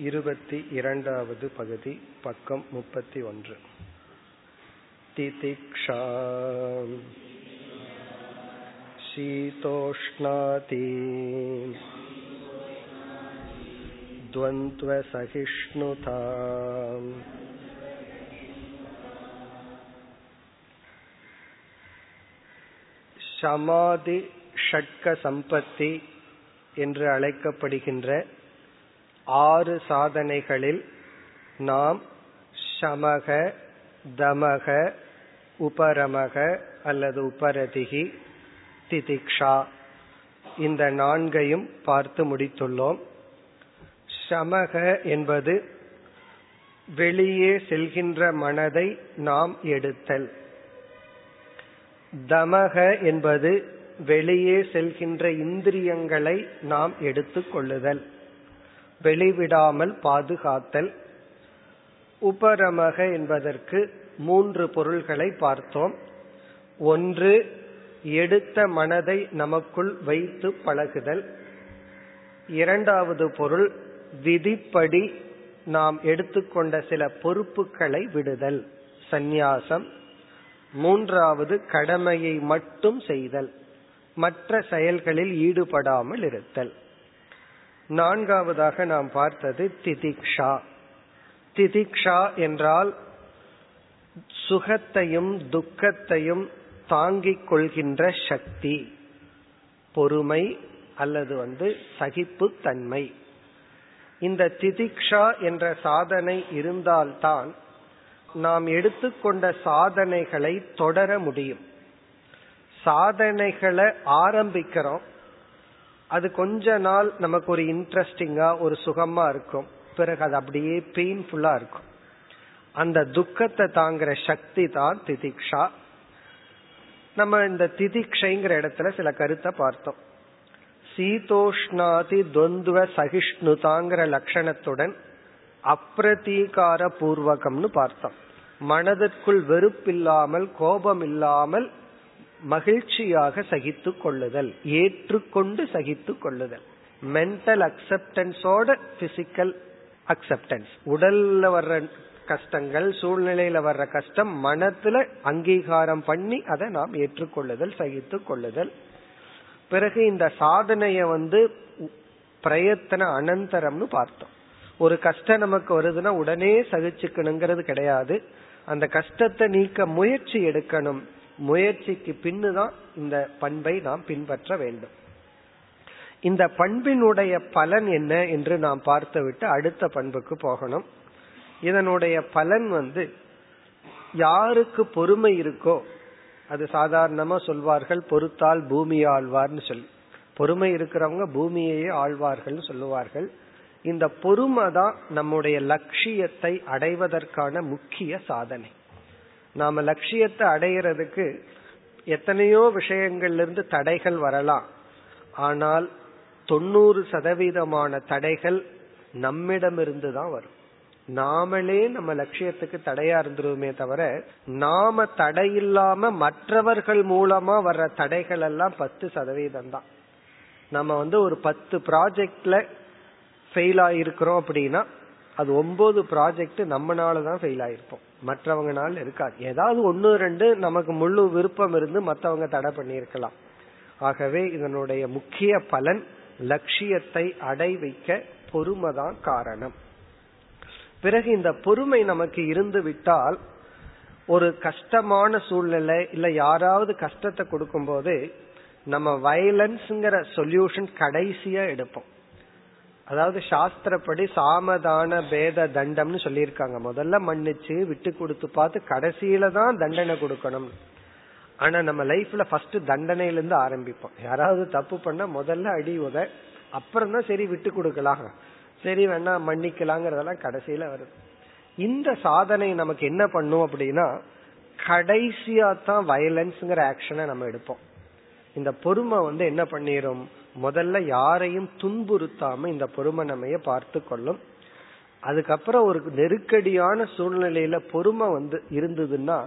இருபத்தி இரண்டாவது பகுதி பக்கம் முப்பத்தி ஒன்று திதிக்ஷா शीतोष्णाति द्वन्द्वसहिष्णुता சமாதி ஷட்க சம்பத்தி என்று அழைக்கப்படுகின்ற ஆறு சாதனைகளில் நாம் சமக தமக உபரமக அல்லது உபரதிகி திதிக்ஷா இந்த நான்கையும் பார்த்து முடித்துள்ளோம். சமக என்பது வெளியே செல்கின்ற மனதை நாம் எடுத்தல். தமக என்பது வெளியே செல்கின்ற இந்திரியங்களை நாம் எடுத்துக் கொள்ளுதல். வெளிவிடாமல் பாதுகாத்தல். உபரமக என்பதற்கு மூன்று பொருள்களை பார்த்தோம். ஒன்று எடுத்த மனதை நமக்குள் வைத்து பழகுதல். இரண்டாவது பொருள் விதிப்படி நாம் எடுத்துக்கொண்ட சில பொறுப்புகளை விடுதல் சந்நியாசம். மூன்றாவது கடமையை மட்டும் செய்தல் மற்ற செயல்களில் ஈடுபடாமல் இருத்தல். நான்காவதாக நாம் பார்த்தது திதிக்ஷா. திதிக்ஷா என்றால் சுகத்தையும் துக்கத்தையும் தாங்கிக் கொள்கின்ற சக்தி பொறுமை அல்லது வந்து சகிப்புத்தன்மை. இந்த திதிக்ஷா என்ற சாதனை இருந்தால்தான் நாம் எடுத்துக்கொண்ட சாதனைகளை தொடர முடியும். சாதனைகளை ஆரம்பிக்கிறோம். அது கொஞ்ச நாள் நமக்கு ஒரு இன்ட்ரெஸ்டிங்கா ஒரு சுகமா இருக்கும். பிறகு அது அப்படியே பெயின்ஃபுல்லா இருக்கும். அந்த துக்கத்தை தாங்குற சக்தி தான் திதிக்ஷா. நம்ம இந்த திதிக்ஷைங்கிற இடத்துல சில கருத்தை பார்த்தோம். சீதோஷ்ணாதி துவந்துவ சகிஷ்ணுதாங்கிற லட்சணத்துடன் அப்பிரதீகார பூர்வகம்னு பார்த்தோம். மனதிற்குள் வெறுப்பில்லாமல் கோபம் இல்லாமல் மகிழ்ச்சியாக சகித்து கொள்ளுதல் ஏற்றுக்கொண்டு சகித்து கொள்ளுதல். மென்டல் அக்செப்டன்ஸோட பிசிக்கல் அக்செப்டன்ஸ் உடல்ல வர்ற கஷ்டங்கள் சூழ்நிலையில வர்ற கஷ்டம் மனத்துல அங்கீகாரம் பண்ணி அதை நாம் ஏற்றுக்கொள்ளுதல் சகித்து கொள்ளுதல். பிறகு இந்த சாதனைய வந்து பிரயத்தன அனந்தரம்னு பார்த்தோம். ஒரு கஷ்டம் நமக்கு வருதுன்னா உடனே சகிச்சுக்கணுங்கிறது கிடையாது. அந்த கஷ்டத்தை நீக்க முயற்சி எடுக்கணும். முயற்சிக்கு பின்னுதான் இந்த பண்பை நாம் பின்பற்ற வேண்டும். இந்த பண்பினுடைய பலன் என்ன என்று நாம் பார்த்துவிட்டு அடுத்த பண்புக்கு போகணும். இதனுடைய பலன் வந்து யாருக்கு பொறுமை இருக்கோ அது சாதாரணமா சொல்வார்கள் பொறுத்தால் பூமி ஆழ்வார்னு சொல்லி. பொறுமை இருக்கிறவங்க பூமியையே ஆழ்வார்கள் சொல்லுவார்கள். இந்த பொறுமை தான் நம்முடைய லட்சியத்தை அடைவதற்கான முக்கிய சாதனை. நாம லட்சியத்தை அடையிறதுக்கு எத்தனையோ விஷயங்கள்ல இருந்து தடைகள் வரலாம். ஆனால் தொண்ணூறு சதவீதமான தடைகள் நம்மிடமிருந்து தான் வரும். நாமளே நம்ம லட்சியத்துக்கு தடையா இருந்துருவோமே தவிர நாம தடை மற்றவர்கள் மூலமா வர்ற தடைகள் எல்லாம் பத்து சதவீதம் தான். நம்ம வந்து ஒரு பத்து ப்ராஜெக்ட்ல ஃபெயில் ஆயிருக்கிறோம் அப்படின்னா அது ஒன்பது ப்ராஜெக்ட் நம்மனால தான் ஃபெயில் ஆயிருப்போம். மற்றவங்கனால இருக்காது. ஏதாவது ஒன்னு ரெண்டு நமக்கு முழு விருப்பம் இருந்து மற்றவங்க தடை பண்ணியிருக்கலாம். ஆகவே இதனுடைய முக்கிய பலன் லட்சியத்தை அடை வைக்க பொறுமைதான் காரணம். பிறகு இந்த பொறுமை நமக்கு இருந்து விட்டால் ஒரு கஷ்டமான சூழ்நிலை இல்ல யாராவது கஷ்டத்தை கொடுக்கும் போது நம்ம வயலன்ஸ்ங்கிற சொல்யூஷன் கடைசியா எடுப்போம். அதாவது சாஸ்திரப்படி சாமதான பேத தண்டம்னு சொல்லியிருக்காங்க. முதல்ல மன்னிச்சு விட்டு கொடுத்து பார்த்து கடைசியில தான் தண்டனை கொடுக்கணும். ஆனா நம்ம லைஃப்ல ஃபர்ஸ்ட் தண்டனையில இருந்து ஆரம்பிப்போம். யாராவது தப்பு பண்ணா முதல்ல அடி உத அப்புறம் தான் சரி விட்டு கொடுக்கலாம். சரி வேணா மன்னிக்கலாங்கிறதெல்லாம் கடைசியில வருது இந்த சாதனை நமக்கு என்ன பண்ணும் அப்படின்னா கடைசியா தான் வயலன்ஸ்ங்கிற ஆக்ஷனை நம்ம எடுப்போம். இந்த பொறுமை வந்து என்ன பண்ணிரும்? முதல்ல யாரையும் துன்புறுத்தாம இந்த பொறுமை பார்த்து கொள்ளும். அதுக்கப்புறம் ஒரு நெருக்கடியான சூழ்நிலையில பொறுமை வந்து இருந்ததுன்னா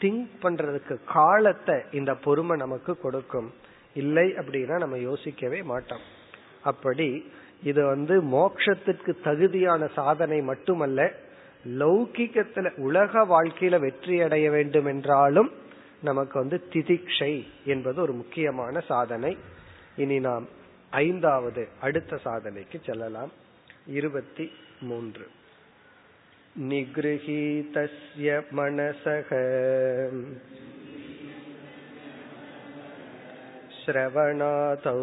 திங்க் பண்றதுக்கு காலத்தை இந்த பொறுமை நமக்கு கொடுக்கும். இல்லை அப்படின்னா நம்ம யோசிக்கவே மாட்டோம். அப்படி இது வந்து மோட்சத்திற்கு தகுதியான சாதனை மட்டுமல்ல லௌகிக்கத்துல உலக வாழ்க்கையில வெற்றி அடைய வேண்டும் என்றாலும் நமக்கு வந்து திதிக்ஷை என்பது ஒரு முக்கியமான சாதனை. இனி நாம் ஐந்தாவது அடுத்த சாதனைக்கு செல்லலாம் இருபத்தி மூன்று निगृहीतस्य मनसः श्रवणादौ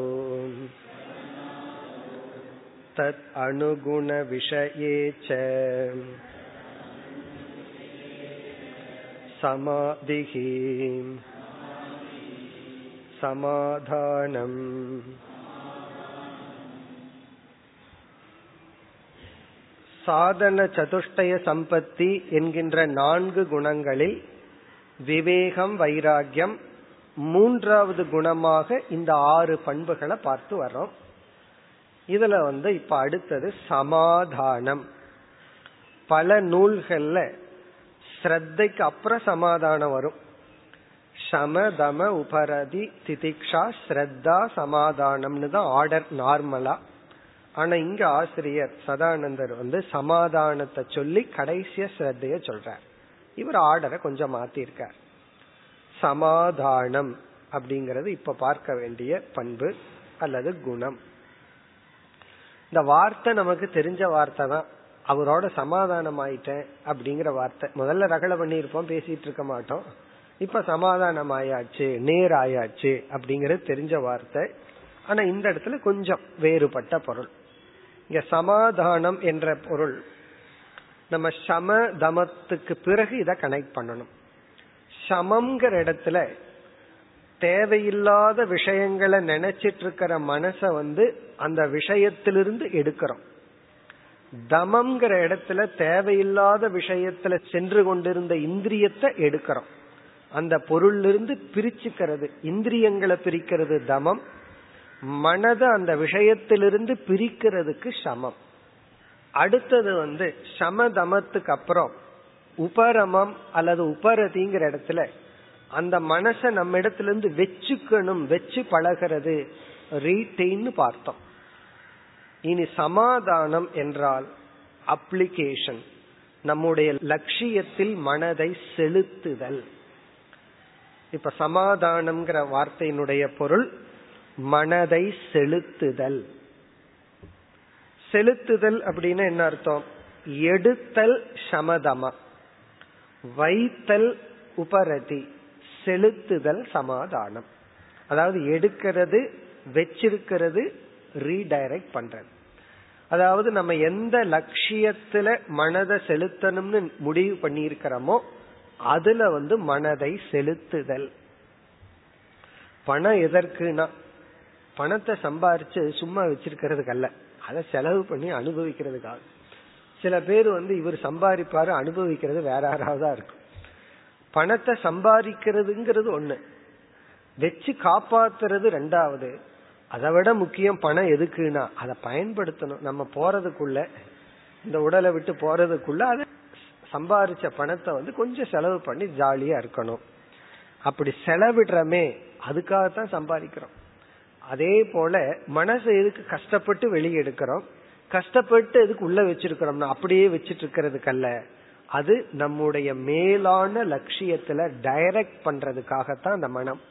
तत् अनुगुणविषये च समाधिः समाधानम् சாதன சதுஷ்டய சம்பத்தி என்கின்ற நான்கு குணங்களில் விவேகம் வைராகியம் மூன்றாவது குணமாக இந்த ஆறு பண்புகளை பார்த்து வர்றோம் இதுல வந்து இப்ப அடுத்தது சமாதானம் பல நூல்கள்ல ஸ்ரத்தைக்கு அப்புறம் சமாதானம் வரும் சமதம உபரதி திதிக்ஷா ஸ்ரத்தா சமாதானம்னு தான் ஆர்டர் நார்மலா ஆனா இங்க ஆசிரியர் சதானந்தர் வந்து சமாதானத்தை சொல்லி கடைசிய ஸ்ரத்தைய சொல்றார். இவர் ஆர்டரை கொஞ்சம் மாத்திருக்கார். சமாதானம் அப்படிங்கறது இப்ப பார்க்க வேண்டிய பண்பு அல்லது குணம். இந்த வார்த்தை நமக்கு தெரிஞ்ச வார்த்தை தான். அவரோட சமாதானம் ஆயிட்டேன் அப்படிங்கிற வார்த்தை. முதல்ல ரகலை பண்ணியிருப்போம் பேசிட்டு இருக்க மாட்டோம். இப்ப சமாதானம் ஆயாச்சு நேர் ஆயாச்சு அப்படிங்கறது தெரிஞ்ச வார்த்தை. ஆனா இந்த இடத்துல கொஞ்சம் வேறுபட்ட பொருள். இங்க சமாதானம் என்ற பொருள் நம்ம சம தமத்துக்கு பிறகு இதை கனெக்ட் பண்ணணும். சமம்ங்கிற இடத்துல தேவையில்லாத விஷயங்களை நினைச்சிட்டு இருக்கிற மனச வந்து அந்த விஷயத்திலிருந்து எடுக்கிறோம். தமம்ங்கிற இடத்துல தேவையில்லாத விஷயத்துல சென்று கொண்டிருந்த இந்திரியத்தை எடுக்கிறோம். அந்த பொருளிலிருந்து பிரிச்சுக்கிறது. இந்திரியங்களை பிரிக்கிறது தமம். மனதை அந்த விஷயத்திலிருந்து பிரிக்கிறதுக்கு சமம். அடுத்தது வந்து சமதமத்துக்கு அப்புறம் உபரமம் அல்லது உபரதிங்கிற இடத்துல அந்த மனசை நம்ம இடத்துல இருந்து வச்சுக்கணும் வச்சு பழகிறது ரீட்டைன்னு பார்த்தோம். இனி சமாதானம் என்றால் அப்ளிகேஷன் நம்முடைய லட்சியத்தில் மனதை செலுத்துதல். இப்ப சமாதானம்ங்கிற வார்த்தையினுடைய பொருள் மனதை செலுத்துதல். செலுத்துதல் அப்படின்னு என்ன அர்த்தம்? எடுத்தல் சமதமா வைத்தல் உபரதி செலுத்துதல் சமாதானம். அதாவது எடுக்கிறது வச்சிருக்கிறது ரீடைரக்ட் பண்றது. அதாவது நம்ம எந்த லட்சியத்துல மனதை செலுத்தணும்னு முடிவு பண்ணியிருக்கிறோமோ அதுல வந்து மனதை செலுத்துதல். பணம் எதற்குனா பணத்தை சம்பாரிச்சு சும்மா வச்சிருக்கிறதுக்கு அல்ல அதை செலவு பண்ணி அனுபவிக்கிறதுக்காக. சில பேர் வந்து இவர் சம்பாதிப்பாரு அனுபவிக்கிறது வேற யாராவது இருக்கும். பணத்தை சம்பாதிக்கிறதுங்கிறது ஒண்ணு. வச்சு காப்பாத்துறது ரெண்டாவது. அதை விட முக்கியம் பணம் எதுக்குன்னா அதை பயன்படுத்தணும். நம்ம போறதுக்குள்ள இந்த உடலை விட்டு போறதுக்குள்ள அதை சம்பாரிச்ச பணத்தை வந்து கொஞ்சம் செலவு பண்ணி ஜாலியா இருக்கணும். அப்படி செலவிடுறமே அதுக்காகத்தான் சம்பாதிக்கிறோம். அதே போல மனசை எதுக்கு கஷ்டப்பட்டு வெளியே எடுக்கிறோம்? கஷ்டப்பட்டு எதுக்கு உள்ள வச்சிருக்கிறோம்னா அப்படியே வச்சிட்டு இருக்கிறதுக்கல்ல அது நம்முடைய மேலான லட்சியத்துல டைரக்ட் பண்றதுக்காகத்தான் அந்த மனம்.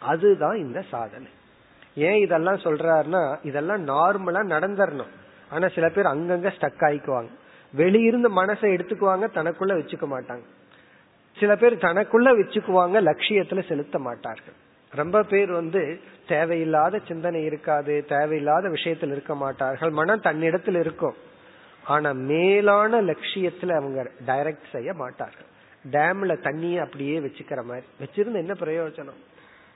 அதுதான் இந்த சாதனை. ஏன் இதெல்லாம் சொல்றாருன்னா இதெல்லாம் நார்மலா நடந்துடணும் ஆனா சில பேர் அங்கங்க ஸ்டக் ஆயிக்குவாங்க. வெளியிருந்து மனசை எடுத்துக்குவாங்க தனக்குள்ள வச்சுக்க மாட்டாங்க. சில பேர் தனக்குள்ள வச்சுக்குவாங்க லட்சியத்துல செலுத்த மாட்டார்கள். ரொம்ப பேர் வந்து தேவையில்லாத சிந்தனை இருக்காது தேவையில்லாத விஷயத்தில் இருக்க மாட்டார்கள் மனம் தன்னிடத்தில் இருக்கும். ஆனா மேலான லட்சியத்துல அவங்க டைரக்ட் செய்ய மாட்டார்கள். டேம்ல தண்ணியை அப்படியே வச்சுக்கிற மாதிரி. வச்சிருந்து என்ன பிரயோஜனம்?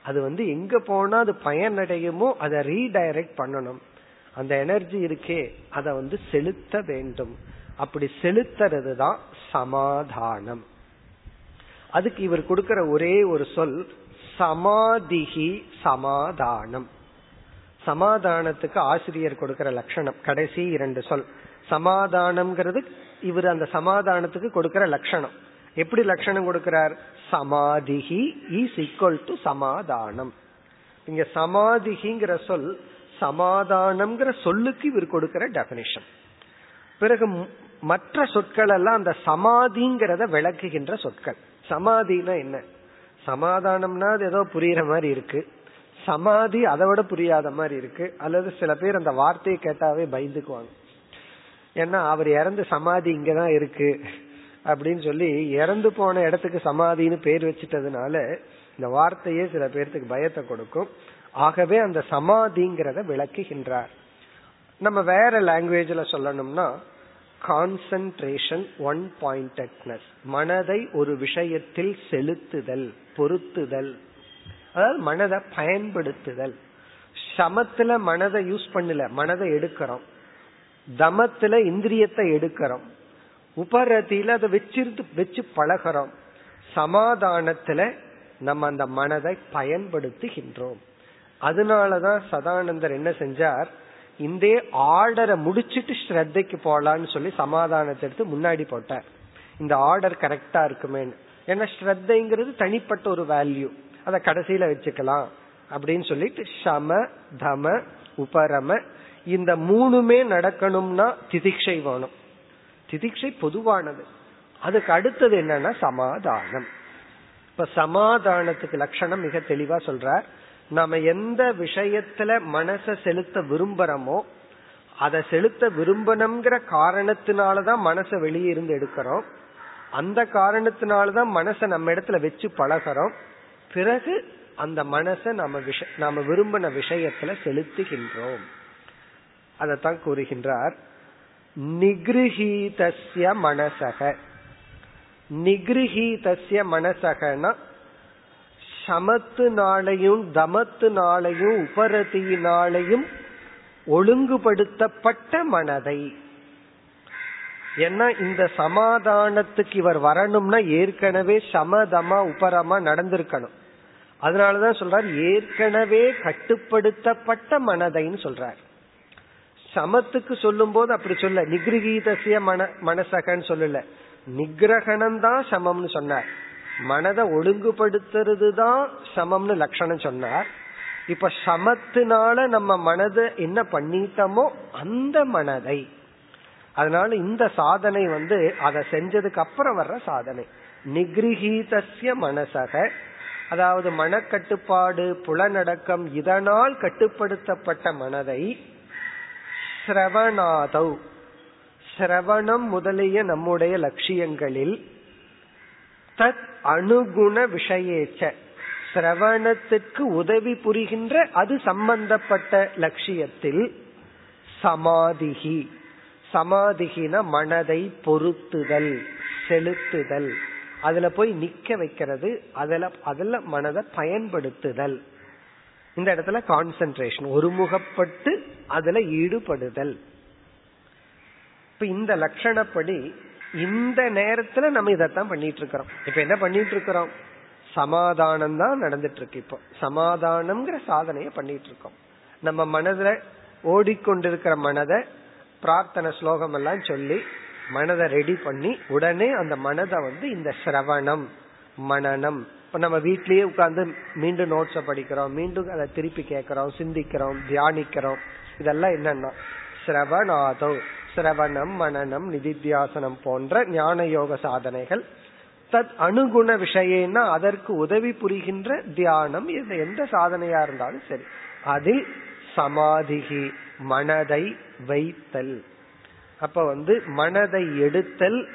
அது வந்து எங்க போனா அது பயனடையுமோ அதை ரீடைரக்ட் பண்ணணும். அந்த எனர்ஜி இருக்கே அதை வந்து செலுத்த வேண்டும். அப்படி செலுத்துறது தான் சமாதானம். அதுக்கு இவர் கொடுக்கிற ஒரே ஒரு சொல் சமாதிகி சமாதானம். சமாதானத்துக்கு ஆசிரியர் கொடுக்கிற லட்சணம் கடைசி இரண்டு சொல். சமாதானம்ங்கிறது இவர் அந்த சமாதானத்துக்கு கொடுக்கிற லட்சணம். எப்படி லட்சணம் கொடுக்கிறார்? சமாதிகி இஸ் ஈக்வல் டு சமாதானம். இங்க சமாதிகிங்கிற சொல் சமாதானம்ங்கிற சொல்லுக்கு இவர் கொடுக்கிற டெபினிஷன் பிறகு மற்ற சொற்கள் எல்லாம் அந்த சமாதிங்கிறத விளக்குகின்ற சொற்கள். சமாதினா என்ன? சமாதானம்னா அது ஏதோ புரியுற மாதிரி இருக்கு. சமாதி அதை விட புரியாத மாதிரி இருக்கு. அல்லது சில பேர் அந்த வார்த்தையை கேட்டாவே பயந்துக்குவாங்க. ஏன்னா அவர் இறந்து சமாதி இங்கதான் இருக்கு. அப்படின்னு சொல்லி இறந்து போன இடத்துக்கு சமாதின்னு பேர் வச்சிட்டதுனால இந்த வார்த்தையே சில பேர்த்துக்கு பயத்தை கொடுக்கும். ஆகவே அந்த சமாதிங்கிறத விளக்குகின்றார். நம்ம வேற லாங்குவேஜ்ல சொல்லணும்னா கான்சன்ட்ரேஷன் ஒன் பாயிண்டட்னஸ் மனதை ஒரு விஷயத்தில் செலுத்துதல் பொருத்துதல். அதாவது மனதை பயன்படுத்துதல். சமத்துல மனதை யூஸ் பண்ணல மனதை எடுக்கிறோம். தமத்துல இந்திரியத்தை எடுக்கிறோம். உபரதியில அதை வச்சிருந்து வச்சு பழகிறோம். சமாதானத்துல நம்ம அந்த மனதை பயன்படுத்துகின்றோம். அதனாலதான் சதானந்தர் என்ன செஞ்சார்? இந்த ஆர்டரை முடிச்சிட்டு ஸ்ரத்தைக்கு போலான்னு சொல்லி சமாதானத்தை எடுத்து முன்னாடி போட்டார். இந்த ஆர்டர் கரெக்டா இருக்குமேன்னு. ஏன்னா ஸ்ரத்தைங்கிறது தனிப்பட்ட ஒரு வேல்யூ அத கடைசியில வச்சுக்கலாம். அப்படின்னு சொல்லிட்டு சம தம உபரம இந்த மூணுமே நடக்கணும்னா திதிக்ஷை வேணும். திதிக்ஷை பொதுவானது. அதுக்கு அடுத்தது என்னன்னா சமாதானம். இப்ப சமாதானத்துக்கு லட்சணம் மிக தெளிவா சொல்றார். நம்ம எந்த விஷயத்துல மனச செலுத்த விரும்புறோமோ அதை செலுத்த விரும்பணுங்கிற காரணத்தினாலதான் மனசை வெளியே இருந்து எடுக்கிறோம். அந்த காரணத்தினாலதான் மனசை நம்ம இடத்துல வச்சு பழகிறோம். பிறகு அந்த மனசை நம்ம விஷ நாம விரும்பின விஷயத்துல செலுத்துகின்றோம். அதத்தான் கூறுகின்றார். நிகிருஹீதஸ்ய மனசக. நிகிருஹீதஸ்ய மனசகனா சமத்துனாலையும் தமத்துனாலையும் உபரதியினாலையும் ஒழுங்குபடுத்தப்பட்ட மனதை. ஏன்னா இந்த சமாதானத்துக்கு இவர் வரணும்னா ஏற்கனவே சமதமா உபரமா நடந்திருக்கணும். அதனாலதான் சொல்றார் ஏற்கனவே கட்டுப்படுத்தப்பட்ட மனதைன்னு சொல்றார். சமத்துக்கு சொல்லும் போது அப்படி சொல்ல நிகிரகீதசிய மன மனசகன்னு சொல்லல. நிகிரகணம் தான் சமம்னு சொன்னார். மனதை ஒழுங்குபடுத்துறது தான் சமம்னு லட்சணம் சொன்னார். இப்ப சமத்தினால நம்ம மனதை என்ன பண்ணிட்டோமோ அந்த மனதை. அதனால இந்த சாதனை வந்து அதை செஞ்சதுக்கு அப்புறம் வர்ற சாதனை. நிகிரகீதசிய மனசக. அதாவது மனக்கட்டுப்பாடு புலநடக்கம் இதனால் கட்டுப்படுத்தப்பட்ட மனதை சிரவணாதவ் சிரவணம் முதலிய நம்முடைய லட்சியங்களில் தத் அணுகுண விஷயேச்ச. சிரவணத்துக்கு உதவி புரிகின்ற அது சம்பந்தப்பட்ட லட்சியத்தில் சமாதிகி. சமாதிகின மனதை பொருத்துதல் செலுத்துதல். அதுல போய் நிக்க வைக்கிறது அதுல அதுல மனதை பயன்படுத்துதல். இந்த இடத்துல கான்சென்ட்ரேஷன் ஒருமுகப்பட்டு அதுல ஈடுபடுதல். இப்ப இந்த லட்சணப்படி இந்த நேரத்துல நம்ம இதத்தான் பண்ணிட்டு இருக்கிறோம் இப்ப என்ன பண்ணிட்டு இருக்கிறோம் சமாதானம் தான் நடந்துட்டு இருக்கு இப்போ. சமாதானம்ங்கிற சாதனைய பண்ணிட்டு இருக்கோம் நம்ம மனதுல ஓடிக்கொண்டிருக்கிற மனதை பிரார்த்தனை ஸ்லோகம் எல்லாம் சொல்லி மனதை ரெடி பண்ணி உடனே அந்த மனதை வந்து இந்த சிரவணம் மனநம். இப்ப நம்ம வீட்லயே உட்கார்ந்து மீண்டும் நோட்ஸ படிக்கிறோம் மீண்டும் அதை திருப்பி கேட்கிறோம் சிந்திக்கிறோம் தியானிக்கிறோம். இதெல்லாம் என்னன்னா சிரவணாதோ சிரவணம் மனநம் நிதித்தியாசனம் போன்ற ஞான யோக சாதனைகள். தத் அணுகுண விஷயம்னா அதற்கு உதவி புரிகின்ற தியானம் இது எந்த சாதனையா இருந்தாலும் சரி. அதில் சமாதிகி மனதை வைத்தல். அப்ப வந்து மனதை எடுத்தல்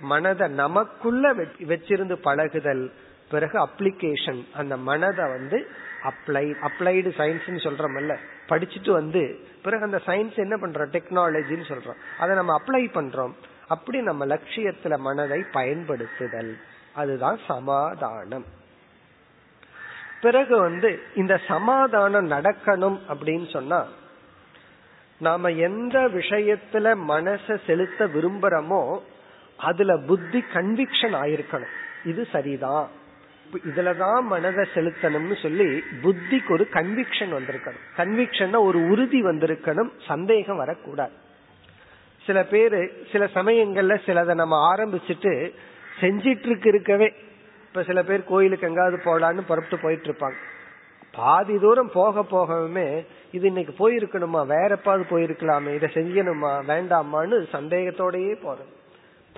மனதை நமக்குள்ள வச்சிருந்து பழகுதல் பிறகு அப்ளிகேஷன் அந்த மனதை வந்து அப்ளை அப்ளைடு சயின்ஸ் சொல்றோம்ல படிச்சுட்டு வந்து பிறகு அந்த சயின்ஸ் என்ன பண்றோம்? டெக்னாலஜின்னு சொல்றோம். அதை நம்ம அப்ளை பண்றோம். அப்படி நம்ம லட்சியத்துல மனதை பயன்படுத்துதல். அதுதான் சமாதானம். பிறகு வந்து இந்த சமாதானம் நடக்கணும் அப்படின்னு சொன்னா நாம எந்த விஷயத்துல மனசை செலுத்த விரும்புறோமோ அதுல புத்தி கன்விக்ஷன் ஆயிருக்கணும். இது சரிதான். இதுலதான் மனதை செலுத்தணும்னு சொல்லி புத்திக்கு ஒரு கன்விக்ஷன் வந்திருக்கணும். கன்விக்ஷன்னா ஒரு உறுதி வந்திருக்கணும். சந்தேகம் வரக்கூடாது. சில பேரு சில சமயங்கள்ல சிலதை நம்ம ஆரம்பிச்சுட்டு செஞ்சிட்டு இருக்கு இருக்கவே இப்ப சில பேர் கோயிலுக்கு எங்காவது போலான்னு புறப்பட்டு போயிட்டு இருப்பாங்க பாதி தூரம் போக போகவுமே இது இன்னைக்கு போயிருக்கணுமா? வேற எப்பாவது போயிருக்கலாமே? இதை செஞ்சணுமா வேண்டாமான்னு சந்தேகத்தோடயே போறது.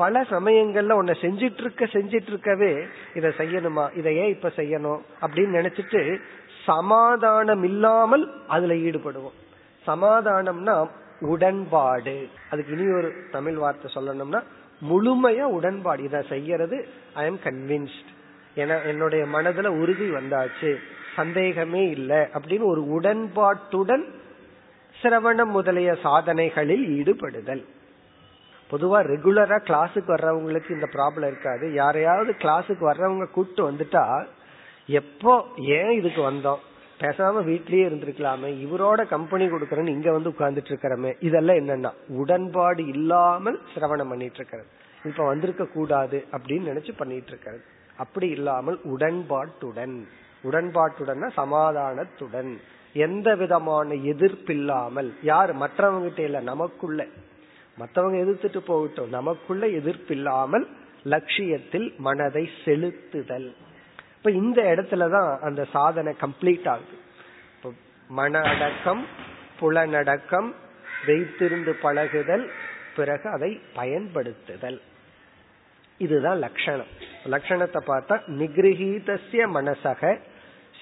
பல சமயங்கள்ல உன்னை செஞ்சிட்டு இருக்க செஞ்சிட்டு இருக்கவே இதை செய்யணுமா? இதை ஏன் இப்ப செய்யணும்? அப்படின்னு நினைச்சிட்டு சமாதானம் இல்லாமல் அதுல ஈடுபடுவோம். சமாதானம்னா உடன்பாடு. அதுக்கு இனி ஒரு தமிழ் வார்த்தை சொல்லணும்னா முழுமையா உடன்பாடு. இதை செய்யறது ஐ எம் கன்வின்ஸ்ட் ஏன்னா என்னுடைய மனதுல உறுதி வந்தாச்சு. சந்தேகமே இல்லை அப்படின்னு ஒரு உடன்பாட்டுடன் சிரவணம் முதலிய சாதனைகளில் ஈடுபடுதல். பொதுவா ரெகுலரா கிளாஸுக்கு வர்றவங்களுக்கு இந்த ப்ராப்ளம் இருக்காது. யாரையாவது கிளாஸுக்கு வர்றவங்க கூப்பிட்டு வந்துட்டா எப்போ ஏன் இதுக்கு வந்தோம்? பேசாம வீட்லயே இருந்திருக்கலாமே. இவரோட கம்பெனி கொடுக்கறேன்னு இங்க வந்து உட்கார்ந்துட்டு இருக்கிறமே. இதெல்லாம் என்னன்னா உடன்பாடு இல்லாமல் சிரவணம் பண்ணிட்டு இருக்கிறது இப்ப வந்திருக்க கூடாது அப்படின்னு நினைச்சு பண்ணிட்டு இருக்கிறது அப்படி இல்லாமல் உடன்பாட்டுடன். உடன்பாட்டுடன் சமாதானத்துடன். எந்த விதமான எதிர்ப்பில்லாமல். யார்? மற்றவங்கிட்ட இல்ல நமக்குள்ள. மற்றவங்க எதிர்த்துட்டு போகட்டும். நமக்குள்ள எதிர்ப்பில்லாமல் லட்சியத்தில் மனதை செலுத்துதல். இப்ப இந்த இடத்துலதான் அந்த சாதனை கம்ப்ளீட் ஆகுது. மன அடக்கம் புலனடக்கம் வைத்திருந்து பழகுதல் பிறகு அதை பயன்படுத்துதல். இதுதான் லட்சணம். லட்சணத்தை பார்த்தா நிகிரகீதசிய மனசக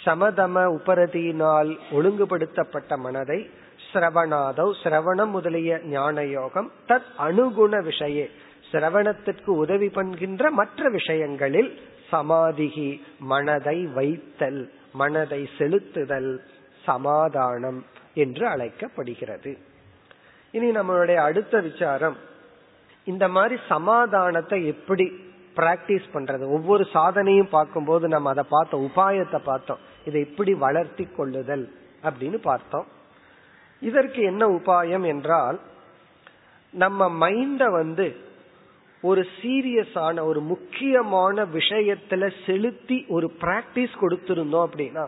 சமதம உபரதியினால் ஒழுங்குபடுத்தப்பட்ட மனதை சிரவணாதவ் சிரவணம் முதலிய ஞான யோகம் தத் அனுகுண விஷய. சிரவணத்திற்கு உதவி பண்கின்ற மற்ற விஷயங்களில் சமாதிகி மனதை வைத்தல் மனதை செலுத்துதல் சமாதானம் என்று அழைக்கப்படுகிறது. இனி நம்மளுடைய அடுத்த விசாரம் இந்த மாதிரி சமாதானத்தை எப்படி பிராக்டிஸ் பண்றது? ஒவ்வொரு சாதனையும் பார்க்கும்போது நம்ம அதை பார்த்த உபாயத்தை பார்த்தோம். இதை எப்படி வளர்த்தி கொள்ளுதல் அப்படின்னு பார்த்தோம். இதற்கு என்ன உபாயம் என்றால் நம்ம மைண்ட வந்து ஒரு சீரியஸான ஒரு முக்கியமான விஷயத்துல செலுத்தி ஒரு பிராக்டிஸ் கொடுத்திருந்தோம் அப்படின்னா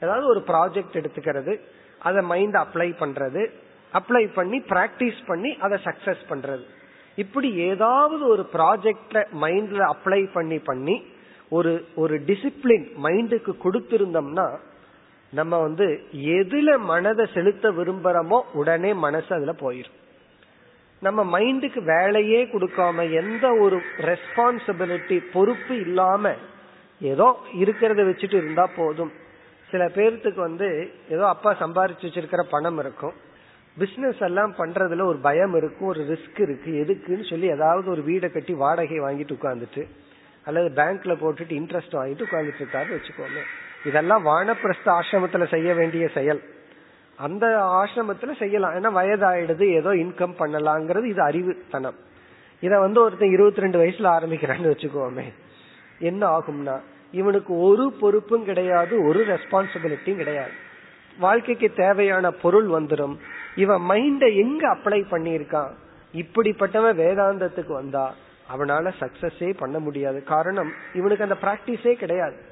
ஏதாவது ஒரு ப்ராஜெக்ட் எடுத்துக்கிறது அதை மைண்ட் அப்ளை பண்றது அப்ளை பண்ணி பிராக்டிஸ் பண்ணி அதை சக்சஸ் பண்றது. இப்படி ஏதாவது ஒரு ப்ராஜெக்ட மைண்ட்ல அப்ளை பண்ணி பண்ணி ஒரு ஒரு டிசிப்ளின் மைண்டுக்கு கொடுத்திருந்தோம்னா நம்ம வந்து எதுல மனதை செலுத்த விரும்புறோமோ உடனே மனசு அதுல போயிடும் நம்ம மைண்டுக்கு வேலையே கொடுக்காம எந்த ஒரு ரெஸ்பான்சிபிலிட்டி பொறுப்பு இல்லாம ஏதோ இருக்கிறத வச்சுட்டு இருந்தா போதும். சில பேர்த்துக்கு வந்து ஏதோ அப்பா சம்பாரிச்சு வச்சிருக்கிற பணம் இருக்கும். பிசினஸ் எல்லாம் பண்றதுல ஒரு பயம் இருக்கும் ஒரு ரிஸ்க் இருக்கு. எதுக்குன்னு சொல்லி ஏதாவது ஒரு வீடை கட்டி வாடகை வாங்கிட்டு உட்காந்துட்டு அல்லது பேங்க்ல போட்டுட்டு இன்ட்ரெஸ்ட் வாங்கிட்டு உட்காந்துட்டு இருக்காரு வச்சுக்கோங்க இதெல்லாம் வானப்பிரஸ்த ஆசிரமத்துல செய்ய வேண்டிய செயல். அந்த ஆசிரமத்துல செய்யலாம். ஏன்னா வயதாயிடுது ஏதோ இன்கம் பண்ணலாங்கிறது இது அறிவுத்தனம். இத வந்து ஒருத்தன் இருபத்தி ரெண்டு வயசுல ஆரம்பிக்கிறான்னு வச்சுக்கோமே. என்ன ஆகும்னா இவனுக்கு ஒரு பொறுப்பும் கிடையாது ஒரு ரெஸ்பான்சிபிலிட்டியும் கிடையாது. வாழ்க்கைக்கு தேவையான பொருள் வந்துடும் இவன் மைண்ட எங்க அப்ளை பண்ணியிருக்கான்? இப்படிப்பட்டவன் வேதாந்தத்துக்கு வந்தா அவனால சக்சஸே பண்ண முடியாது. காரணம் இவனுக்கு அந்த பிராக்டிஸே கிடையாது.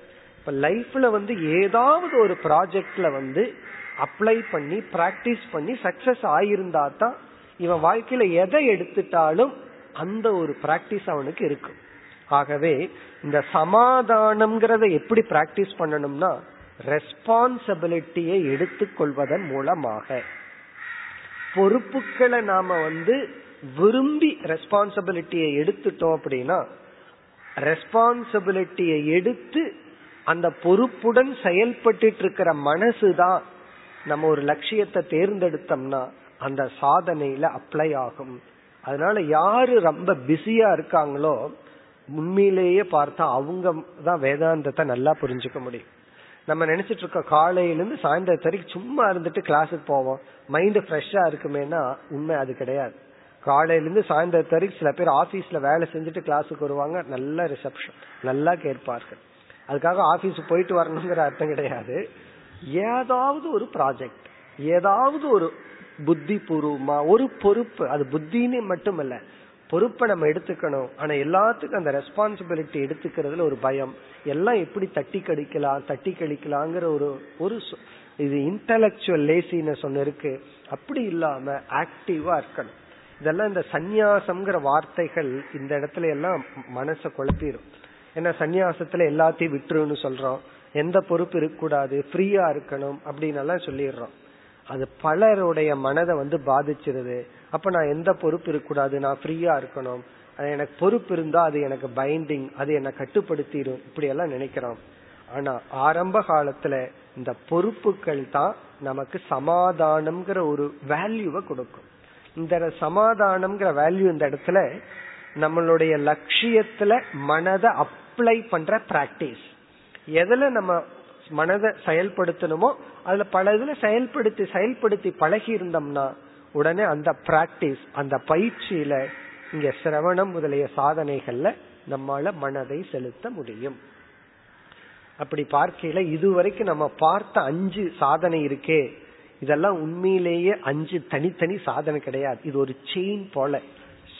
இப்ப லைஃப்ல வந்து ஏதாவது ஒரு ப்ராஜெக்ட்ல வந்து அப்ளை பண்ணி பிராக்டிஸ் பண்ணி சக்சஸ் ஆயிருந்தா தான் இவன் வாழ்க்கையில எதை எடுத்துட்டாலும் அந்த ஒரு பிராக்டிஸ் அவனுக்கு இருக்கும் ஆகவே இந்த சமாதானம்ங்கிறத எப்படி பிராக்டிஸ் பண்ணணும்னா ரெஸ்பான்சிபிலிட்டியை எடுத்துக்கொள்வதன் மூலமாக. பொறுப்புகளை நாம வந்து விரும்பி ரெஸ்பான்சிபிலிட்டியை எடுத்துட்டோம் அப்படின்னா ரெஸ்பான்சிபிலிட்டியை எடுத்து அந்த பொறுப்புடன் செயல்பட்டு இருக்கிற மனசுதான் நம்ம ஒரு லட்சியத்தை தேர்ந்தெடுத்தோம்னா அந்த சாதனையில அப்ளை ஆகும். அதனால யாரு ரொம்ப பிஸியா இருக்காங்களோ உண்மையிலேயே பார்த்தா அவங்க தான் வேதாந்தத்தை நல்லா புரிஞ்சுக்க முடியும். நம்ம நினைச்சிட்டு இருக்க காலையிலேருந்து சாயந்தரம் வரைக்கும் சும்மா இருந்துட்டு கிளாஸுக்கு போவோம். மைண்ட் ஃப்ரெஷ்ஷா இருக்குமேனா உண்மை அது கிடையாது. காலையிலேருந்து சாயந்தரம் வரைக்கும் சில பேர் ஆபீஸ்ல வேலை செஞ்சுட்டு கிளாஸுக்கு வருவாங்க. நல்ல ரிசப்ஷன் நல்லா கேட்பார்கள். அதுக்காக ஆபீஸ் போயிட்டு வரணுங்கிற அர்த்தம் கிடையாது. ஏதாவது ஒரு ப்ராஜெக்ட் ஏதாவது ஒரு புத்தி பூர்வமா ஒரு பொறுப்பு அது புத்தின்னு மட்டும் இல்ல பொறுப்பை நம்ம எடுத்துக்கணும். ஆனா எல்லாத்துக்கும் அந்த ரெஸ்பான்சிபிலிட்டி எடுத்துக்கிறதுல ஒரு பயம். எல்லாம் எப்படி தட்டி கழிக்கலாம் தட்டி கழிக்கலாங்கிற ஒரு ஒரு இது இன்டலக்சுவல் லேசினஸ் ஒன்று இருக்கு. அப்படி இல்லாம ஆக்டிவா இருக்கணும். இதெல்லாம் இந்த சந்நியாசம்ங்கிற வார்த்தைகள் இந்த இடத்துல எல்லாம் மனசை குழப்பிடும் ஏன்னா சன்னியாசத்துல எல்லாத்தையும் விட்டுருன்னு சொல்றோம். எந்த பொறுப்பு இருக்கக்கூடாது ஃப்ரீயா இருக்கணும் அப்படின்னு எல்லாம் சொல்லிடுறோம். அது பலருடைய மனதை வந்து பாதிச்சிருது. அப்ப நான் எந்த பொறுப்பு இருக்கக்கூடாது? நான் ஃப்ரீயா இருக்கணும். எனக்கு பொறுப்பு இருந்தா அது எனக்கு பைண்டிங் அது என்னை கட்டுப்படுத்திடும். இப்படி எல்லாம் நினைக்கிறோம். ஆனா ஆரம்ப காலத்துல இந்த பொறுப்புகள் தான் நமக்கு சமாதானம்ங்கிற ஒரு வேல்யூவை கொடுக்கும். இந்த சமாதானம்ங்கிற வேல்யூ இந்த இடத்துல நம்மளுடைய லட்சியத்துல மனதை அப்ளை பண்ற பிராக்டிஸ் எதுல நம்ம மனதை செயல்படுத்தணுமோ அதுல பல இதுல செயல்படுத்தி செயல்படுத்தி பழகி இருந்தோம்னா உடனே அந்த பிராக்டிஸ் அந்த பயிற்சியில இங்க சிரவணம் முதலிய சாதனைகள்ல நம்மால மனதை செலுத்த முடியும். அப்படி பார்க்கையில இதுவரைக்கும் நம்ம பார்த்த அஞ்சு சாதனை இருக்கே இதெல்லாம் உண்மையிலேயே அஞ்சு தனித்தனி சாதனை கிடையாது. இது ஒரு செயின் போல.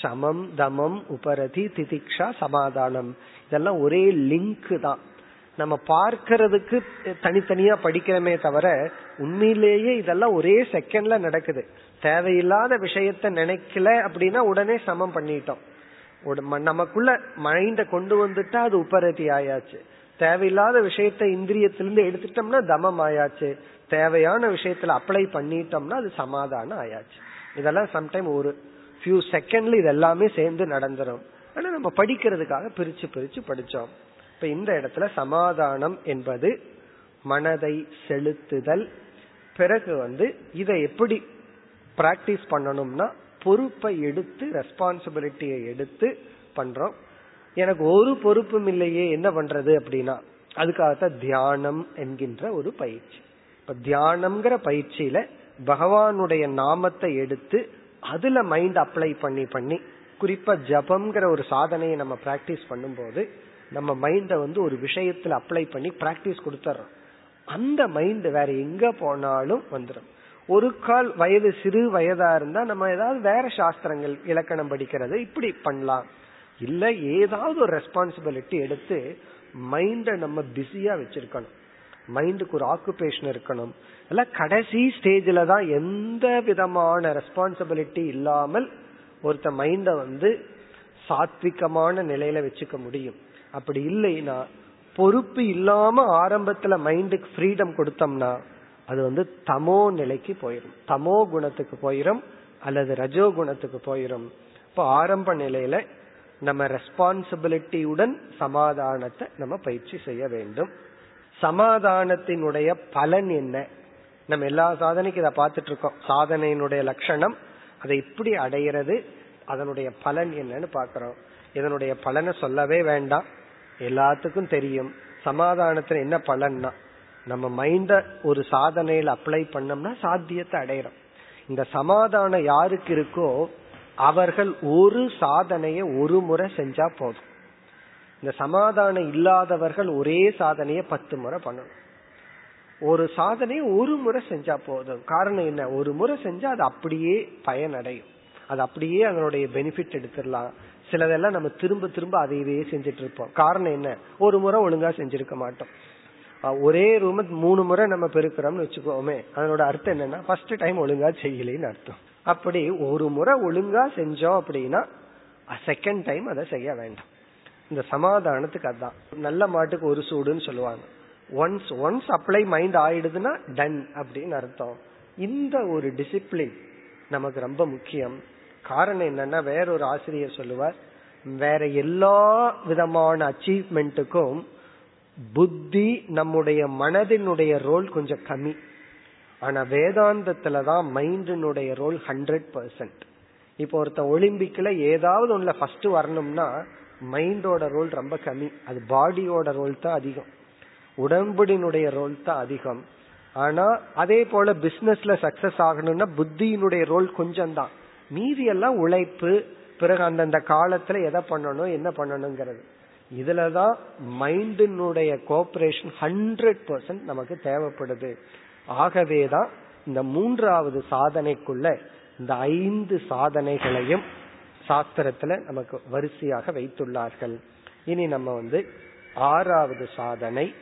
சமம் தமம் உபரதி திதிக்ஷா சமாதானம். இதெல்லாம் ஒரே லிங்க் தான். நம்ம பார்க்கறதுக்கு தனித்தனியா படிக்கிறோமே தவிர உண்மையிலேயே இதெல்லாம் ஒரே செகண்ட்ல நடக்குது. தேவையில்லாத விஷயத்த நினைக்கல அப்படின்னா உடனே சமம் பண்ணிட்டோம். நமக்குள்ள மைண்ட கொண்டு வந்துட்டா அது உபரதி ஆயாச்சு. தேவையில்லாத விஷயத்த இந்திரியத்திலிருந்து எடுத்துட்டோம்னா தமம் ஆயாச்சு. தேவையான விஷயத்துல அப்ளை பண்ணிட்டோம்னா அது சமாதானம் ஆயாச்சு. இதெல்லாம் சம்டைம் ஒரு ஃபியூ செகண்ட்ல இது எல்லாமே சேர்ந்து நடந்துரும். ஆனா நம்ம படிக்கிறதுக்காக பிரிச்சு பிரிச்சு படிச்சோம். இப்ப இந்த இடத்துல சமாதானம் என்பது மனதை செலுத்துதல். பிறகு வந்து இதை எப்படி பிராக்டிஸ் பண்ணணும்னா பொறுப்பை எடுத்து ரெஸ்பான்சிபிலிட்டியை எடுத்து பண்றோம். எனக்கு ஒரு பொறுப்பும் இல்லையே என்ன பண்றது அப்படின்னா அதுக்காகத்தான் தியானம் என்கின்ற ஒரு பயிற்சி. இப்ப தியானம்ங்கிற பயிற்சியில பகவானுடைய நாமத்தை எடுத்து அதுல மைண்ட் அப்ளை பண்ணி பண்ணி குறிப்பா ஜபம்ங்கிற ஒரு சாதனையை நம்ம பிராக்டிஸ் பண்ணும்போது நம்ம மைண்ட வந்து ஒரு விஷயத்துல அப்ளை பண்ணி பிராக்டிஸ் கொடுத்துறோம் அந்த மைண்ட் வேற எங்க போனாலும் வந்துடும் ஒரு கால் வயது சிறு வயதா இருந்தா நம்ம ஏதாவது வேற சாஸ்திரங்கள் இலக்கணம் படிக்கிறது இப்படி பண்ணலாம். இல்ல ஏதாவது ஒரு ரெஸ்பான்சிபிலிட்டி எடுத்து மைண்ட நம்ம பிஸியா வச்சிருக்கணும். மைண்டுக்கு ஒரு ஆக்குபேஷன் இருக்கணும். இல்ல கடைசி ஸ்டேஜில் தான் எந்த விதமான ரெஸ்பான்சிபிலிட்டி இல்லாமல் ஒருத்த மைண்ட வந்து சாத்விகமான நிலையில வச்சுக்க முடியும். அப்படி இல்லைன்னா பொறுப்பு இல்லாம ஆரம்பத்துல மைண்டுக்கு ஃப்ரீடம் கொடுத்தோம்னா அது வந்து தமோ நிலைக்கு போயிடும் தமோ குணத்துக்கு போயிடும் அல்லது ரஜோ குணத்துக்கு போயிடும் இப்போ ஆரம்ப நிலையில நம்ம ரெஸ்பான்சிபிலிட்டியுடன் சமாதானத்தை நம்ம பயிற்சி செய்ய வேண்டும். சமாதானத்தினுடைய பலன் என்ன? நம்ம எல்லா சாதனைக்கும் இதை பார்த்துட்டு இருக்கோம். சாதனையினுடைய லட்சணம் அதை எப்படி அடையிறது அதனுடைய பலன் என்னன்னு பாக்கிறோம் இதனுடைய பலனை சொல்லவே வேண்டாம். எல்லாத்துக்கும் தெரியும். சமாதானத்துல என்ன பலன்னா நம்ம மைண்ட ஒரு சாதனையில அப்ளை பண்ணோம்னா சாத்தியத்தை அடையிறோம். இந்த சமாதானம் யாருக்கு இருக்கோ அவர்கள் ஒரு சாதனையை ஒரு முறை செஞ்சா போதும். இந்த சமாதானம் இல்லாதவர்கள் ஒரே சாதனையை பத்து முறை பண்ணணும். ஒரு சாதனையை ஒரு முறை செஞ்சா போதும். காரணம் என்ன? ஒரு முறை செஞ்சா அது அப்படியே பயனடையும். அது அப்படியே அதனுடைய பெனிஃபிட் எடுத்துடலாம். சிலதெல்லாம் நம்ம திரும்ப திரும்ப அதையவே செஞ்சுட்டு இருப்போம். காரணம் என்ன? ஒரு முறை ஒழுங்கா செஞ்சிருக்க மாட்டோம். ஒரே ரூம் மூணு முறை நம்ம பெருக்கிறோம்னு வச்சுக்கோமே. அதனோட அர்த்தம் என்னன்னா ஃபர்ஸ்ட் டைம் ஒழுங்கா செய்யலைன்னு அர்த்தம். அப்படி ஒரு முறை ஒழுங்கா செஞ்சோம் அப்படின்னா செகண்ட் டைம் அதை செய்ய வேண்டாம். இந்த சமாதானத்துக்கு அதுதான் நல்ல மாட்டுக்கு ஒரு சூடுன்னு சொல்லுவாங்க. ஒன்ஸ் ஒன்ஸ் அப்ளை மைண்ட் ஆயிடுதுன்னா டன் அப்படின்னு அர்த்தம். இந்த ஒரு டிசிப்ளின் நமக்கு ரொம்ப முக்கியம். காரணம் என்னன்னா வேற ஒரு ஆசிரியர் சொல்லுவார் வேற எல்லா விதமான அச்சீவ்மெண்ட்டுக்கும் புத்தி நம்முடைய மனதினுடைய ரோல் கொஞ்சம் கம்மி. ஆனா வேதாந்தத்துலதான் மைண்டினுடைய ரோல் ஹண்ட்ரட் பர்சன்ட் இப்போ ஒருத்த ஒலிம்பிக்ல ஏதாவது ஒண்ணுல ஃபர்ஸ்ட் வரணும்னா மைண்டோட ரோல் ரொம்ப கம்மி. அது பாடியோட ரோல் தான் அதிகம். உடம்புடினுடைய ரோல் தான் அதிகம். ஆனா அதே போல பிசினஸ்ல சக்சஸ் ஆகணும்னா புத்தியினுடைய ரோல் கொஞ்சம் தான் மீதி எல்லாம் உழைப்பு பிறகு அந்தந்த காலத்துல எதை பண்ணணும் என்ன பண்ணணுங்கிறது. இதுலதான் மைண்டினுடைய கோஆபரேஷன் ஹண்ட்ரட் பர்சன்ட் நமக்கு தேவைப்படுது. ஆகவேதான் இந்த மூன்றாவது சாதனைக்குள்ள இந்த ஐந்து சாதனைகளையும் சாஸ்திரத்துல நமக்கு வரிசையாக வைத்துள்ளார்கள். இனி நம்ம வந்து ஆறாவது சாதனை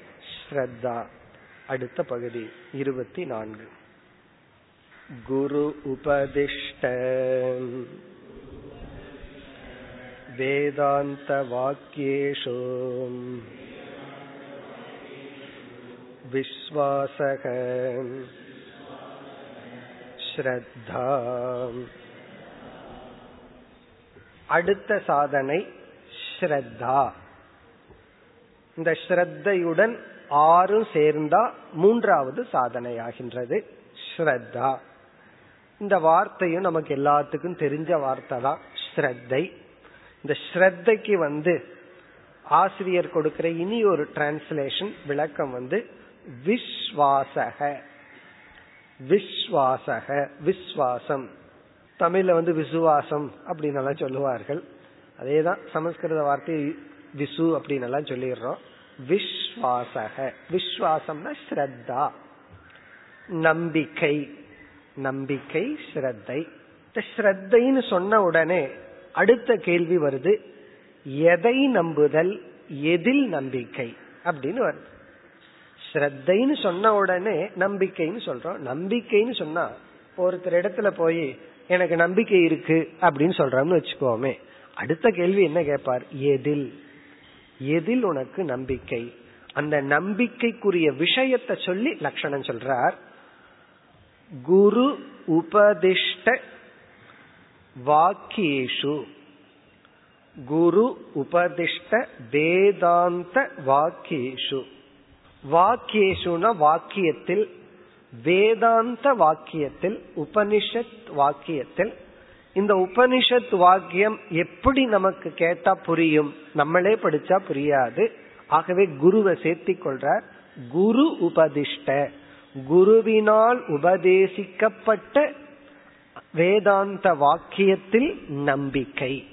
ஸ்ரத்தா. அடுத்த பகுதி இருபத்தி நான்கு. குரு உபதிஷ்ட. வேதாந்த வாக்கியேஷு. விஸ்வாசக. ஸ்ரத்தா. அடுத்த சாதனை ஸ்ரத்தா. இந்த ஸ்ரத்தையுடன் ஆறும் சேர்ந்தா மூன்றாவது சாதனையாகின்றது ஸ்ரத்தா. இந்த வார்த்தையும் நமக்கு எல்லாத்துக்கும் தெரிஞ்ச வார்த்தை தான் ஸ்ரத்தை. இந்த ஸ்ரத்தைக்கு வந்து ஆசிரியர் கொடுக்கிற இனி ஒரு டிரான்ஸ்லேஷன் விளக்கம் வந்து விஸ்வாசக. விஸ்வாசக விஸ்வாசம். தமிழ்ல வந்து விசுவாசம் அப்படின்னு எல்லாம் சொல்லுவார்கள். அதேதான் சமஸ்கிருத வார்த்தை விசு அப்படின்னு எல்லாம் சொல்லிடுறோம். விஸ்வாசக. விஸ்வாசம்னா ஸ்ரத்தா. நம்பிக்கை. நம்பிக்கை ஸ்ரத்தை. இந்த ஸ்ரத்தைன்னு சொன்ன உடனே அடுத்த கேள்வி வருது. எதை நம்புதல்? எதில் நம்பிக்கை? அப்படின்னு வருது. ஸ்ரத்தைன்னு சொன்ன உடனே நம்பிக்கைன்னு சொல்றோம். நம்பிக்கைன்னு சொன்னா ஒருத்தர் இடத்துல போய் எனக்கு நம்பிக்கை இருக்கு அப்படின்னு சொல்றோம்னு வச்சுக்கோமே. அடுத்த கேள்வி என்ன கேட்பார்? எதில்? எதில் உனக்கு நம்பிக்கை? அந்த நம்பிக்கைக்குரிய விஷயத்தை சொல்லி லட்சணம் சொல்றார். குரு உபதிஷ்ட வாக்கியேஷு. குரு உபதிஷ்ட வேதாந்த வாக்கியேஷு. வாக்கியேஷுனா வாக்கியத்தில் வேதாந்த வாக்கியத்தில் உபனிஷத் வாக்கியத்தில் இந்த உபனிஷத் வாக்கியம் எப்படி நமக்கு கேட்டா புரியும்? நம்மளே படிச்சா புரியாது. ஆகவே குருவை சேர்த்திக் கொள்றார். குரு உபதிஷ்ட. குருவினால் உபதேசிக்கப்பட்ட வேதாந்த வாக்கியத்தில் நம்பிக்கை.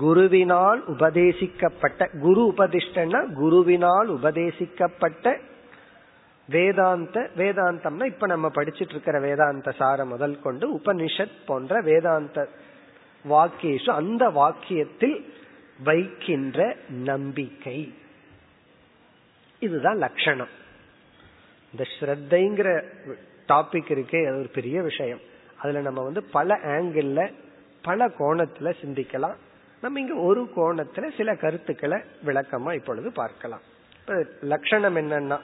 குருவினால் உபதேசிக்கப்பட்ட குரு உபதிஷ்டன்னா குருவினால் உபதேசிக்கப்பட்ட வேதாந்த வேதாந்தம்னா இப்ப நம்ம படிச்சிட்டு இருக்கிற வேதாந்த சார முதல் கொண்டு உபனிஷத் போன்ற வேதாந்த வாக்கியேஷு அந்த வாக்கியத்தில் வைக்கின்ற நம்பிக்கை. இதுதான் லட்சணம் இந்த ஸ்ரத்தைங்கிற டாபிக் இருக்கே அது ஒரு பெரிய விஷயம். அதுல நம்ம வந்து பல ஆங்கிள் பல கோணத்துல சிந்திக்கலாம். நம்ம இங்க ஒரு கோணத்துல சில கருத்துக்களை விளக்கமா இப்பொழுது பார்க்கலாம். இப்ப லட்சணம் என்னன்னா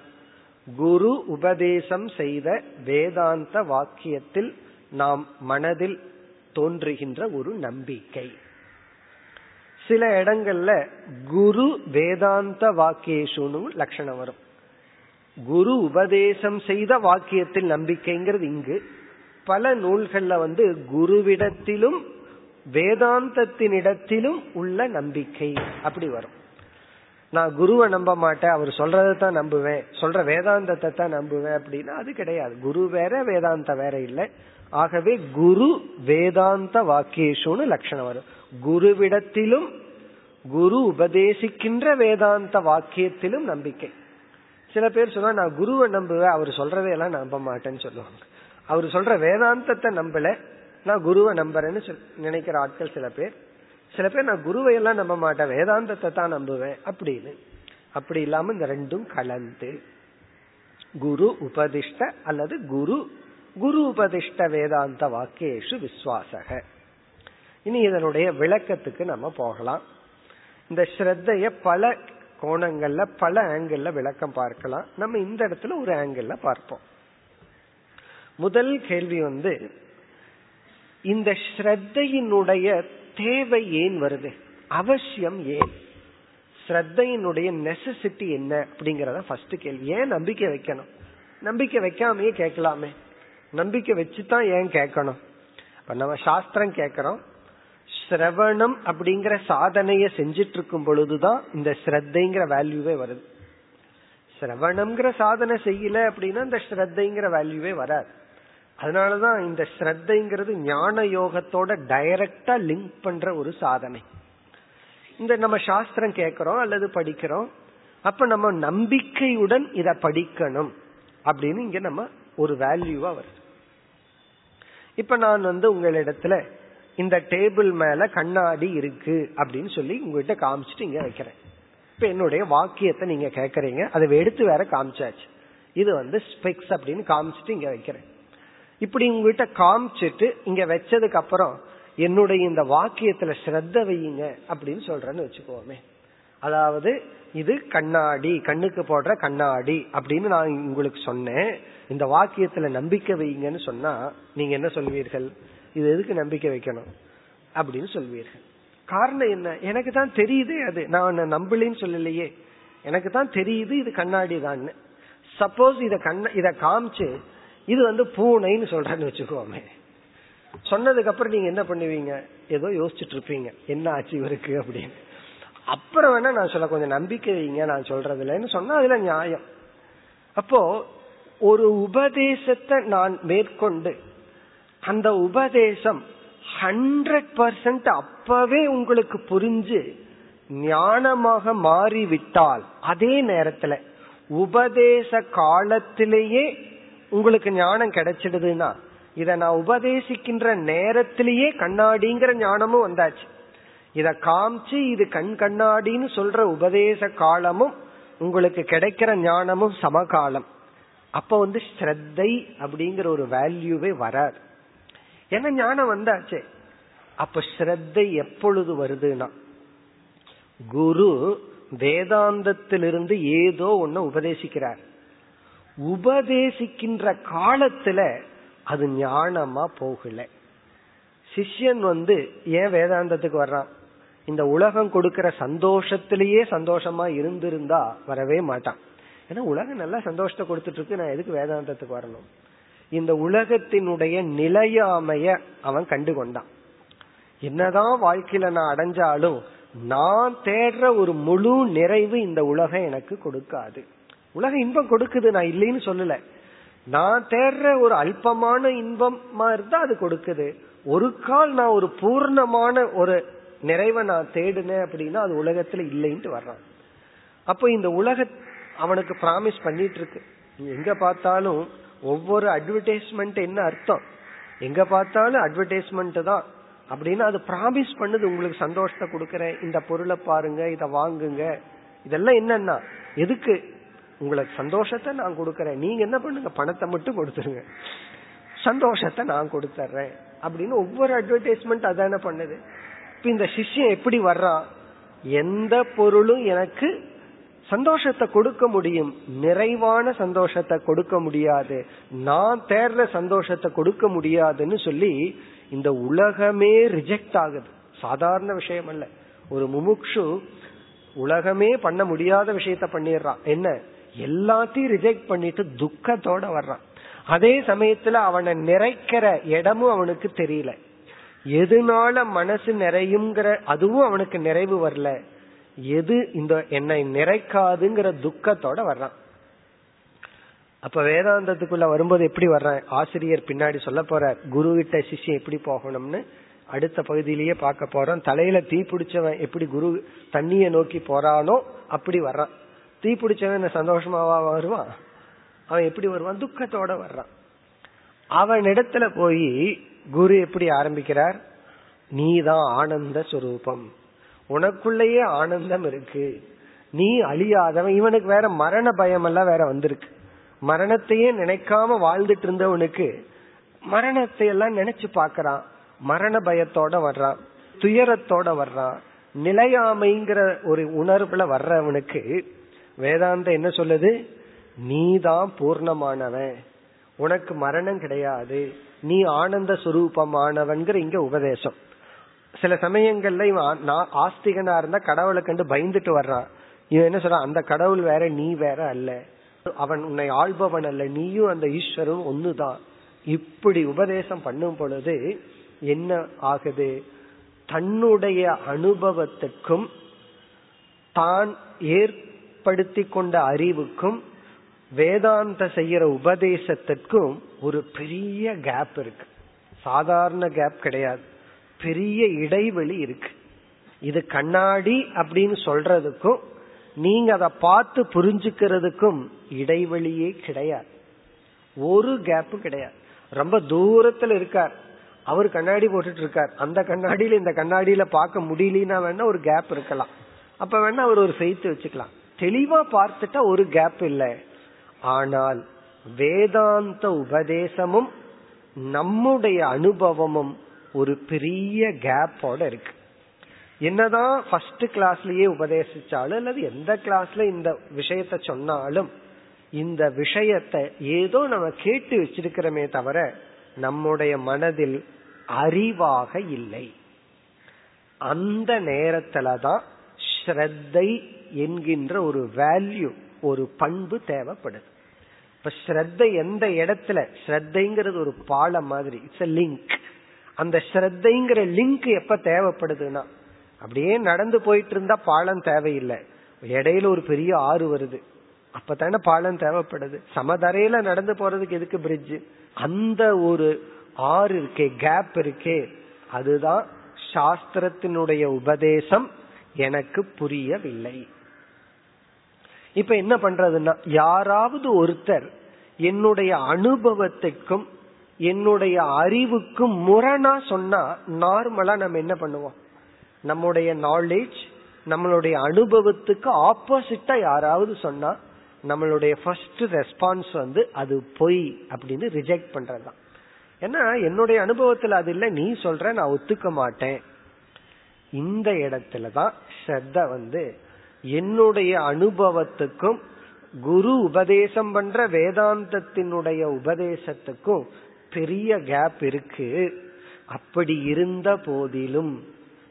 குரு உபதேசம் செய்த வேதாந்த வாக்கியத்தில் நாம் மனதில் தோன்றுகின்ற ஒரு நம்பிக்கை. சில இடங்கள்ல குரு வேதாந்த வாக்கியேஷுன்னு லட்சணம் வரும். குரு உபதேசம் செய்த வாக்கியத்தில் நம்பிக்கைங்கிறது இங்கு. பல நூல்கள்ல வந்து குருவிடத்திலும் வேதாந்தத்தினிடத்திலும் உள்ள நம்பிக்கை அப்படி வரும். நான் குருவை நம்ப மாட்டேன் அவர் சொல்றதை தான் நம்புவேன் சொல்ற வேதாந்தத்தை தான் நம்புவேன் அப்படின்னா அது கிடையாது. குரு வேற வேதாந்த வேற இல்லை. ஆகவே குரு வேதாந்த வாக்கியேஷுன்னு லட்சணம் வரும். குருவிடத்திலும் குரு உபதேசிக்கின்ற வேதாந்த வாக்கியத்திலும் நம்பிக்கை. சில பேர் சொன்னா நான் குருவை நம்புவேன் அவர் சொல்றதையெல்லாம் நம்ப மாட்டேன்னு சொல்லுவாங்க. அவர் சொல்ற வேதாந்தத்தை நம்பல நான் குருவை நம்புறேன்னு நினைக்கிற ஆட்கள் சில பேர். சில பேர் நான் குருவை எல்லாம் நம்ப மாட்டேன் வேதாந்தத்தை தான் நம்புவேன் அப்படின்னு. அப்படி இல்லாம இந்த ரெண்டும் கலந்து. குரு உபதிஷ்ட அல்லது குரு குரு உபதிஷ்ட வேதாந்த வாக்கேஷு விஸ்வாசக. இனி இதனுடைய விளக்கத்துக்கு நம்ம போகலாம். இந்த ஸ்ரத்தைய பல கோணங்கள்ல பல ஆங்கிள் விளக்கம் பார்க்கலாம். நம்ம இந்த இடத்துல ஒரு ஆங்கிள் பார்ப்போம். முதல் கேள்வி வந்து இந்த ஸ்ரத்தையினுடைய தேவை ஏன் வருது? அவசியம் ஏன்? ஸ்ரத்தையினுடைய நெசசிட்டி என்ன? அப்படிங்கறத ஃபர்ஸ்ட் கேள்வி. ஏன் நம்பிக்கை வைக்கணும்? நம்பிக்கை வைக்காமயே கேட்கலாமே. நம்பிக்கை வச்சுதான் ஏன் கேட்கணும்? இப்ப நம்ம சாஸ்திரம் கேட்கிறோம் சிரவணம் அப்படிங்கிற சாதனைய செஞ்சிட்டு இருக்கும் பொழுதுதான் இந்த ஸ்ரத்தைங்கிற வேல்யூவே வருது. சிரவணம்ங்கிற சாதனை செய்யல அப்படின்னா இந்த ஸ்ரத்தைங்கிற வேல்யூவே வராது. அதனாலதான் இந்த ஸ்ரத்தைங்கிறது ஞான யோகத்தோட டைரக்டா லிங்க் பண்ற ஒரு சாதனை. இந்த நம்ம சாஸ்திரம் கேட்கிறோம் அல்லது படிக்கிறோம். அப்ப நம்ம நம்பிக்கையுடன் இத படிக்கணும் அப்படின்னு இங்க நம்ம ஒரு வேல்யூவா வருது. இப்ப நான் வந்து உங்களிடத்துல இந்த டேபிள் மேல கண்ணாடி இருக்கு அப்படின்னு சொல்லி உங்ககிட்ட காமிச்சிட்டு இங்க வைக்கிறேன். இப்ப என்னுடைய வாக்கியத்தை நீங்க கேக்குறீங்க அதை எடுத்து வேற காமிச்சாச்சு. இது வந்து ஸ்பெக்ஸ் அப்படின்னு காமிச்சிட்டு இங்க வைக்கிறேன். இப்படி உங்ககிட்ட காமிச்சிட்டு இங்க வச்சதுக்கு அப்புறம் என்னுடைய இந்த வாக்கியத்துல ஸ்ரத்த வையுங்க அப்படின்னு சொல்றேன்னு வச்சுக்கோமே. அதாவது இது கண்ணாடி கண்ணுக்கு போடுற கண்ணாடி அப்படின்னு நான் உங்களுக்கு சொன்னேன். இந்த வாக்கியத்துல நம்பிக்கை வைங்கன்னு சொன்னா நீங்க என்ன சொல்வீர்கள்? இது எதுக்கு நம்பிக்கை வைக்கணும்? அப்படின்னு சொல்வீர்கள். காரணம் என்ன? எனக்கு தான் தெரியுது அது. நான் நம்பலின்னு சொல்லலையே. எனக்கு தான் தெரியுது இது கண்ணாடி தான் சப்போஸ் இத கண்ண இத காமிச்சு இது வந்து பூனைன்னு சொல்றேன்னு வச்சுக்கோமே. சொன்னதுக்கு அப்புறம் நீங்க என்ன பண்ணுவீங்க? ஏதோ யோசிச்சுட்டு இருப்பீங்க. என்ன ஆச்சு இவருக்கு அப்படின்னு. அப்புறம் வேணா நான் சொல்ல கொஞ்சம் நம்பிக்கை வைங்க நான் சொல்றதுலன்னு சொன்னா அதுல நியாயம். அப்போ ஒரு உபதேசத்தை நான் மேற்கொண்டு அந்த உபதேசம் ஹண்ட்ரட் பர்சன்ட் அப்பவே உங்களுக்கு புரிஞ்சு ஞானமாக மாறிவிட்டால் அதே நேரத்துல உபதேச காலத்திலேயே உங்களுக்கு ஞானம் கிடைச்சிடுதுன்னா இத நான் உபதேசிக்கின்ற நேரத்திலேயே கண்ணாடிங்கிற ஞானமும் வந்தாச்சு. இத காமிச்சு இது கண் கண்ணாடின்னு சொல்ற உபதேச காலமும் உங்களுக்கு கிடைக்கிற ஞானமும் சமகாலம். அப்ப வந்து ஸ்ரத்தை அப்படிங்கிற ஒரு வேல்யூவே வராது. ஏன்னா ஞானம் வந்தாச்சே? அப்ப ஸ்ரத்தை எப்பொழுது வருதுன்னா குரு வேதாந்தத்திலிருந்து ஏதோ ஒன்னு உபதேசிக்கிறார். உபதேசிக்கின்ற காலத்துல அது ஞானமா போகல. சிஷ்யன் வந்து ஏன் வேதாந்தத்துக்கு வர்றான்? இந்த உலகம் கொடுக்கிற சந்தோஷத்திலேயே சந்தோஷமா இருந்திருந்தா வரவே மாட்டான். ஏன்னா உலகம் நல்லா சந்தோஷத்தை கொடுத்துட்டு இருக்கு நான் எதுக்கு வேதாந்தத்துக்கு வரணும்? இந்த உலகத்தினுடைய நிலையாமைய அவன் கண்டு கொண்டான் என்னதான் வாழ்க்கையில நான் அடைஞ்சாலும் நான் தேடுற ஒரு முழு நிறைவு இந்த உலகம் எனக்கு கொடுக்காது. உலக இன்பம் கொடுக்குது நான் இல்லைன்னு சொல்லல. நான் தேடுற ஒரு அல்பமான இன்பமா இருந்தா அது கொடுக்குது. ஒரு கால் நான் ஒரு பூர்ணமான ஒரு நிறைவை நான் தேடினேன் அப்படின்னா அது உலகத்துல இல்லைன்ட்டு வர்றான். அப்போ இந்த உலக அவனுக்கு ப்ராமிஸ் பண்ணிட்டு இருக்கு எங்க பார்த்தாலும் ஒவ்வொரு அட்வர்டைஸ்மெண்ட் என்ன அர்த்தம்? எங்க பார்த்தாலும் அட்வர்டைஸ்மெண்ட் தான். அப்படின்னா அது ப்ராமிஸ் பண்ணுது உங்களுக்கு சந்தோஷத்தை கொடுக்கறேன். இந்த பொருளை பாருங்க இதை வாங்குங்க. இதெல்லாம் என்னன்னா எதுக்கு? உங்களுக்கு சந்தோஷத்தை நான் கொடுக்கறேன். நீங்க என்ன பண்ணுங்க? பணத்தை மட்டும் கொடுத்துருங்க. சந்தோஷத்தை நான் கொடுத்துறேன் அப்படின்னு ஒவ்வொரு அட்வர்டைஸ்மெண்ட் அதான பண்ணுது. இப்ப இந்த சிஷ்யம் எப்படி வர்றான்? எந்த பொருளும் எனக்கு சந்தோஷத்தை கொடுக்க முடியும். நிறைவான சந்தோஷத்தை கொடுக்க முடியாது. நான் தேர்ற சந்தோஷத்தை கொடுக்க முடியாதுன்னு சொல்லி இந்த உலகமே ரிஜெக்ட் ஆகுது. சாதாரண விஷயம் அல்ல. ஒரு முமுக்ஷு உலகமே பண்ண முடியாத விஷயத்த பண்ணிடுறான். என்ன? எல்லாத்தையும் ரிஜெக்ட் பண்ணிட்டு துக்கத்தோட வர்றான். அதே சமயத்துல அவனை நிறைக்கிற இடமும் அவனுக்கு தெரியல. எதுனால மனசு நிறையுங்கிற அதுவும் அவனுக்கு நிறைவு வரல. எது இந்த என்னை நிறைக்காதுங்கிற துக்கத்தோட வர்றான். அப்ப வேதாந்தத்துக்குள்ள வரும்போது எப்படி வர்றான்? ஆசிரியர் பின்னாடி சொல்ல போற குரு கிட்ட சிஷ்யம் எப்படி போகணும்னு? அடுத்த பகுதியிலேயே பார்க்க போறோம். தலையில தீ பிடிச்சவன் எப்படி குரு தண்ணிய நோக்கி போறானோ அப்படி வர்றான். தீ பிடிச்சவன் சந்தோஷமாவா வருவான்? அவன் எப்படி வருவான்? துக்கத்தோட வர்றான். அவன் இடத்துல போய் குரு எப்படி ஆரம்பிக்கிறார்? நீதான் ஆனந்த சுரூபம். உனக்குள்ளேயே ஆனந்தம் இருக்கு. நீ அழியாதவன். இவனுக்கு வேற மரண பயம் எல்லாம் வேற வந்திருக்கு. மரணத்தையே நினைக்காம வாழ்ந்துட்டு இருந்தவனுக்கு மரணத்தை எல்லாம் நினைச்சு பாக்குறான் மரண பயத்தோட வர்றான். துயரத்தோட வர்றான். நிலையாமைங்கிற ஒரு உணர்வுல வர்றவனுக்கு வேதாந்தம் என்ன சொல்லுது? நீதான் பூர்ணமானவன். உனக்கு மரணம் கிடையாது. நீ ஆனந்த சுரூபமானவன்கிற இங்க உபதேசம். சில சமயங்கள்ல இவன் நான் ஆஸ்திகனா இருந்தா கடவுளை கண்டு பயந்துட்டு வர்றான். இவன் என்ன சொல்றான்? அந்த கடவுள் வேற நீ வேற அல்ல. அவன் உன்னை ஆள்பவன் அல்ல. நீயும் அந்த ஈஸ்வரும் ஒண்ணுதான். இப்படி உபதேசம் பண்ணும் பொழுது என்ன ஆகுது? தன்னுடைய அனுபவத்துக்கும் தான் ஏற்படுத்தி கொண்ட அறிவுக்கும் வேதாந்த செய்யற உபதேசத்திற்கும் ஒரு பெரிய கேப் இருக்கு. சாதாரண கேப் கிடையாது. பெரிய இடைவெளி இருக்கு. இது கண்ணாடி அப்படின்னு சொல்றதுக்கும் நீங்க அதை பார்த்து புரிஞ்சுக்கிறதுக்கும் இடைவெளியே கிடையாது. ஒரு கேப்பு கிடையாது. ரொம்ப தூரத்துல இருக்கார். அவர் கண்ணாடி போட்டுட்டு இருக்கார். அந்த கண்ணாடியில இந்த கண்ணாடியில பார்க்க முடியலன்னா வேணா ஒரு கேப் இருக்கலாம். அப்ப வேணா அவர் ஒரு செய்து வச்சுக்கலாம். தெளிவா பார்த்துட்டா ஒரு கேப் இல்லை. ஆனால் வேதாந்த உபதேசமும் நம்முடைய அனுபவமும் ஒரு பெரிய கேப்போட இருக்கு. என்னதான் ஃபர்ஸ்ட் கிளாஸ்லயே உபதேசிச்சாலும் அல்லது எந்த கிளாஸ்ல இந்த விஷயத்த சொன்னாலும் இந்த விஷயத்தை ஏதோ நம்ம கேட்டு வச்சிருக்கிறோமே தவிர நம்முடைய மனதில் அறிவாக இல்லை. அந்த நேரத்துலதான் ஸ்ரத்தை என்கின்ற ஒரு வேல்யூ ஒரு பண்பு தேவைப்படுது. இப்ப ஸ்ரத்த எந்த இடத்துல ஸ்ரத்தைங்கிறது ஒரு பாலம் மாதிரி இட்ஸ் லிங்க் அந்த ஸ்ரத்தைங்கிற லிங்க் எப்ப தேவைப்படுதுன்னா அப்படியே நடந்து போயிட்டு இருந்தா பாலம் தேவையில்லை. இடையில ஒரு பெரிய ஆறு வருது. அப்பதானே பாலம் தேவைப்படுது. சமதரையில நடந்து போறதுக்கு எதுக்கு பிரிட்ஜ் அந்த ஒரு ஆறு இருக்கே கேப் இருக்கே அதுதான் சாஸ்திரத்தினுடைய உபதேசம். எனக்கு புரியவில்லை. இப்ப என்ன பண்றதுன்னா யாராவது ஒருத்தர் என்னுடைய அனுபவத்துக்கும் என்னுடைய அறிவுக்கும் முரணா சொன்னா நார்மலா நம்ம என்ன பண்ணுவோம்? நம்முடைய நாலேஜ் நம்மளுடைய அனுபவத்துக்கு ஆப்போசிட்டா யாராவது சொன்னா நம்மளுடைய ஃபர்ஸ்ட் ரெஸ்பான்ஸ் வந்து அது பொய் அப்படின்னு ரிஜெக்ட் பண்றதுதான். ஏன்னா என்னுடைய அனுபவத்துல அது இல்லை நீ சொல்ற நான் ஒத்துக்க மாட்டேன். இந்த இடத்துலதான் ஸ்ரத்த வந்து என்னுடைய அனுபவத்துக்கும் குரு உபதேசம் பண்ற வேதாந்தத்தினுடைய உபதேசத்துக்கும் பெரிய கேப் இருக்கு. அப்படி இருந்த போதிலும்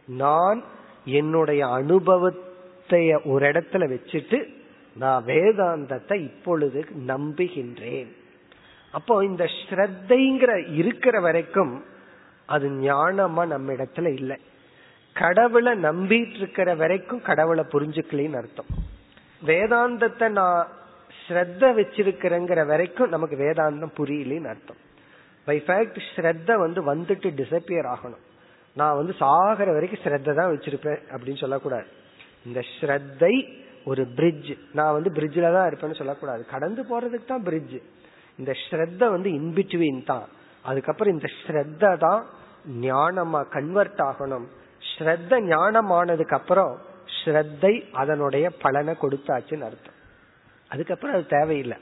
நான் என்னுடைய அனுபவத்தை ஒரு இடத்துல வச்சுட்டு நான் வேதாந்தத்தை இப்பொழுது நம்புகின்றேன். அப்போ இந்த ஸ்ரத்தைங்கிற இருக்கிற வரைக்கும் அது ஞானமா நம்ம இடத்துல இல்லை. கடவுளை நம்பிட்டு இருக்கிற வரைக்கும் கடவுளை புரிஞ்சுக்கலின்னு அர்த்தம். வேதாந்தத்தை நான் ஸ்ரத்த வச்சிருக்கிறேங்கிற வரைக்கும் நமக்கு வேதாந்தம் புரியலன்னு அர்த்தம். பை ஃபேக்ட் ஸ்ரத்த வந்து வந்துட்டு டிசப்பியர் ஆகணும். நான் வந்து சாகிற வரைக்கும் ஸ்ரத்த தான் வச்சிருப்பேன் அப்படின்னு சொல்லக்கூடாது. இந்த ஸ்ரத்தை ஒரு பிரிட்ஜ் நான் வந்து பிரிட்ஜில் தான் இருப்பேன்னு சொல்லக்கூடாது. கடந்து போறதுக்கு தான் பிரிட்ஜ் இந்த ஸ்ரத்த வந்து இன்பிட்வீன் தான். அதுக்கப்புறம் இந்த ஸ்ரத்த தான் ஞானமா கன்வெர்ட் ஆகணும். ஸ்ரத்த ஞானமானதுக்கு அப்புறம் ஸ்ரத்தை அதனுடைய பலனை கொடுத்தாச்சுன்னு அர்த்தம். அதுக்கப்புறம் அது தேவையில்லை.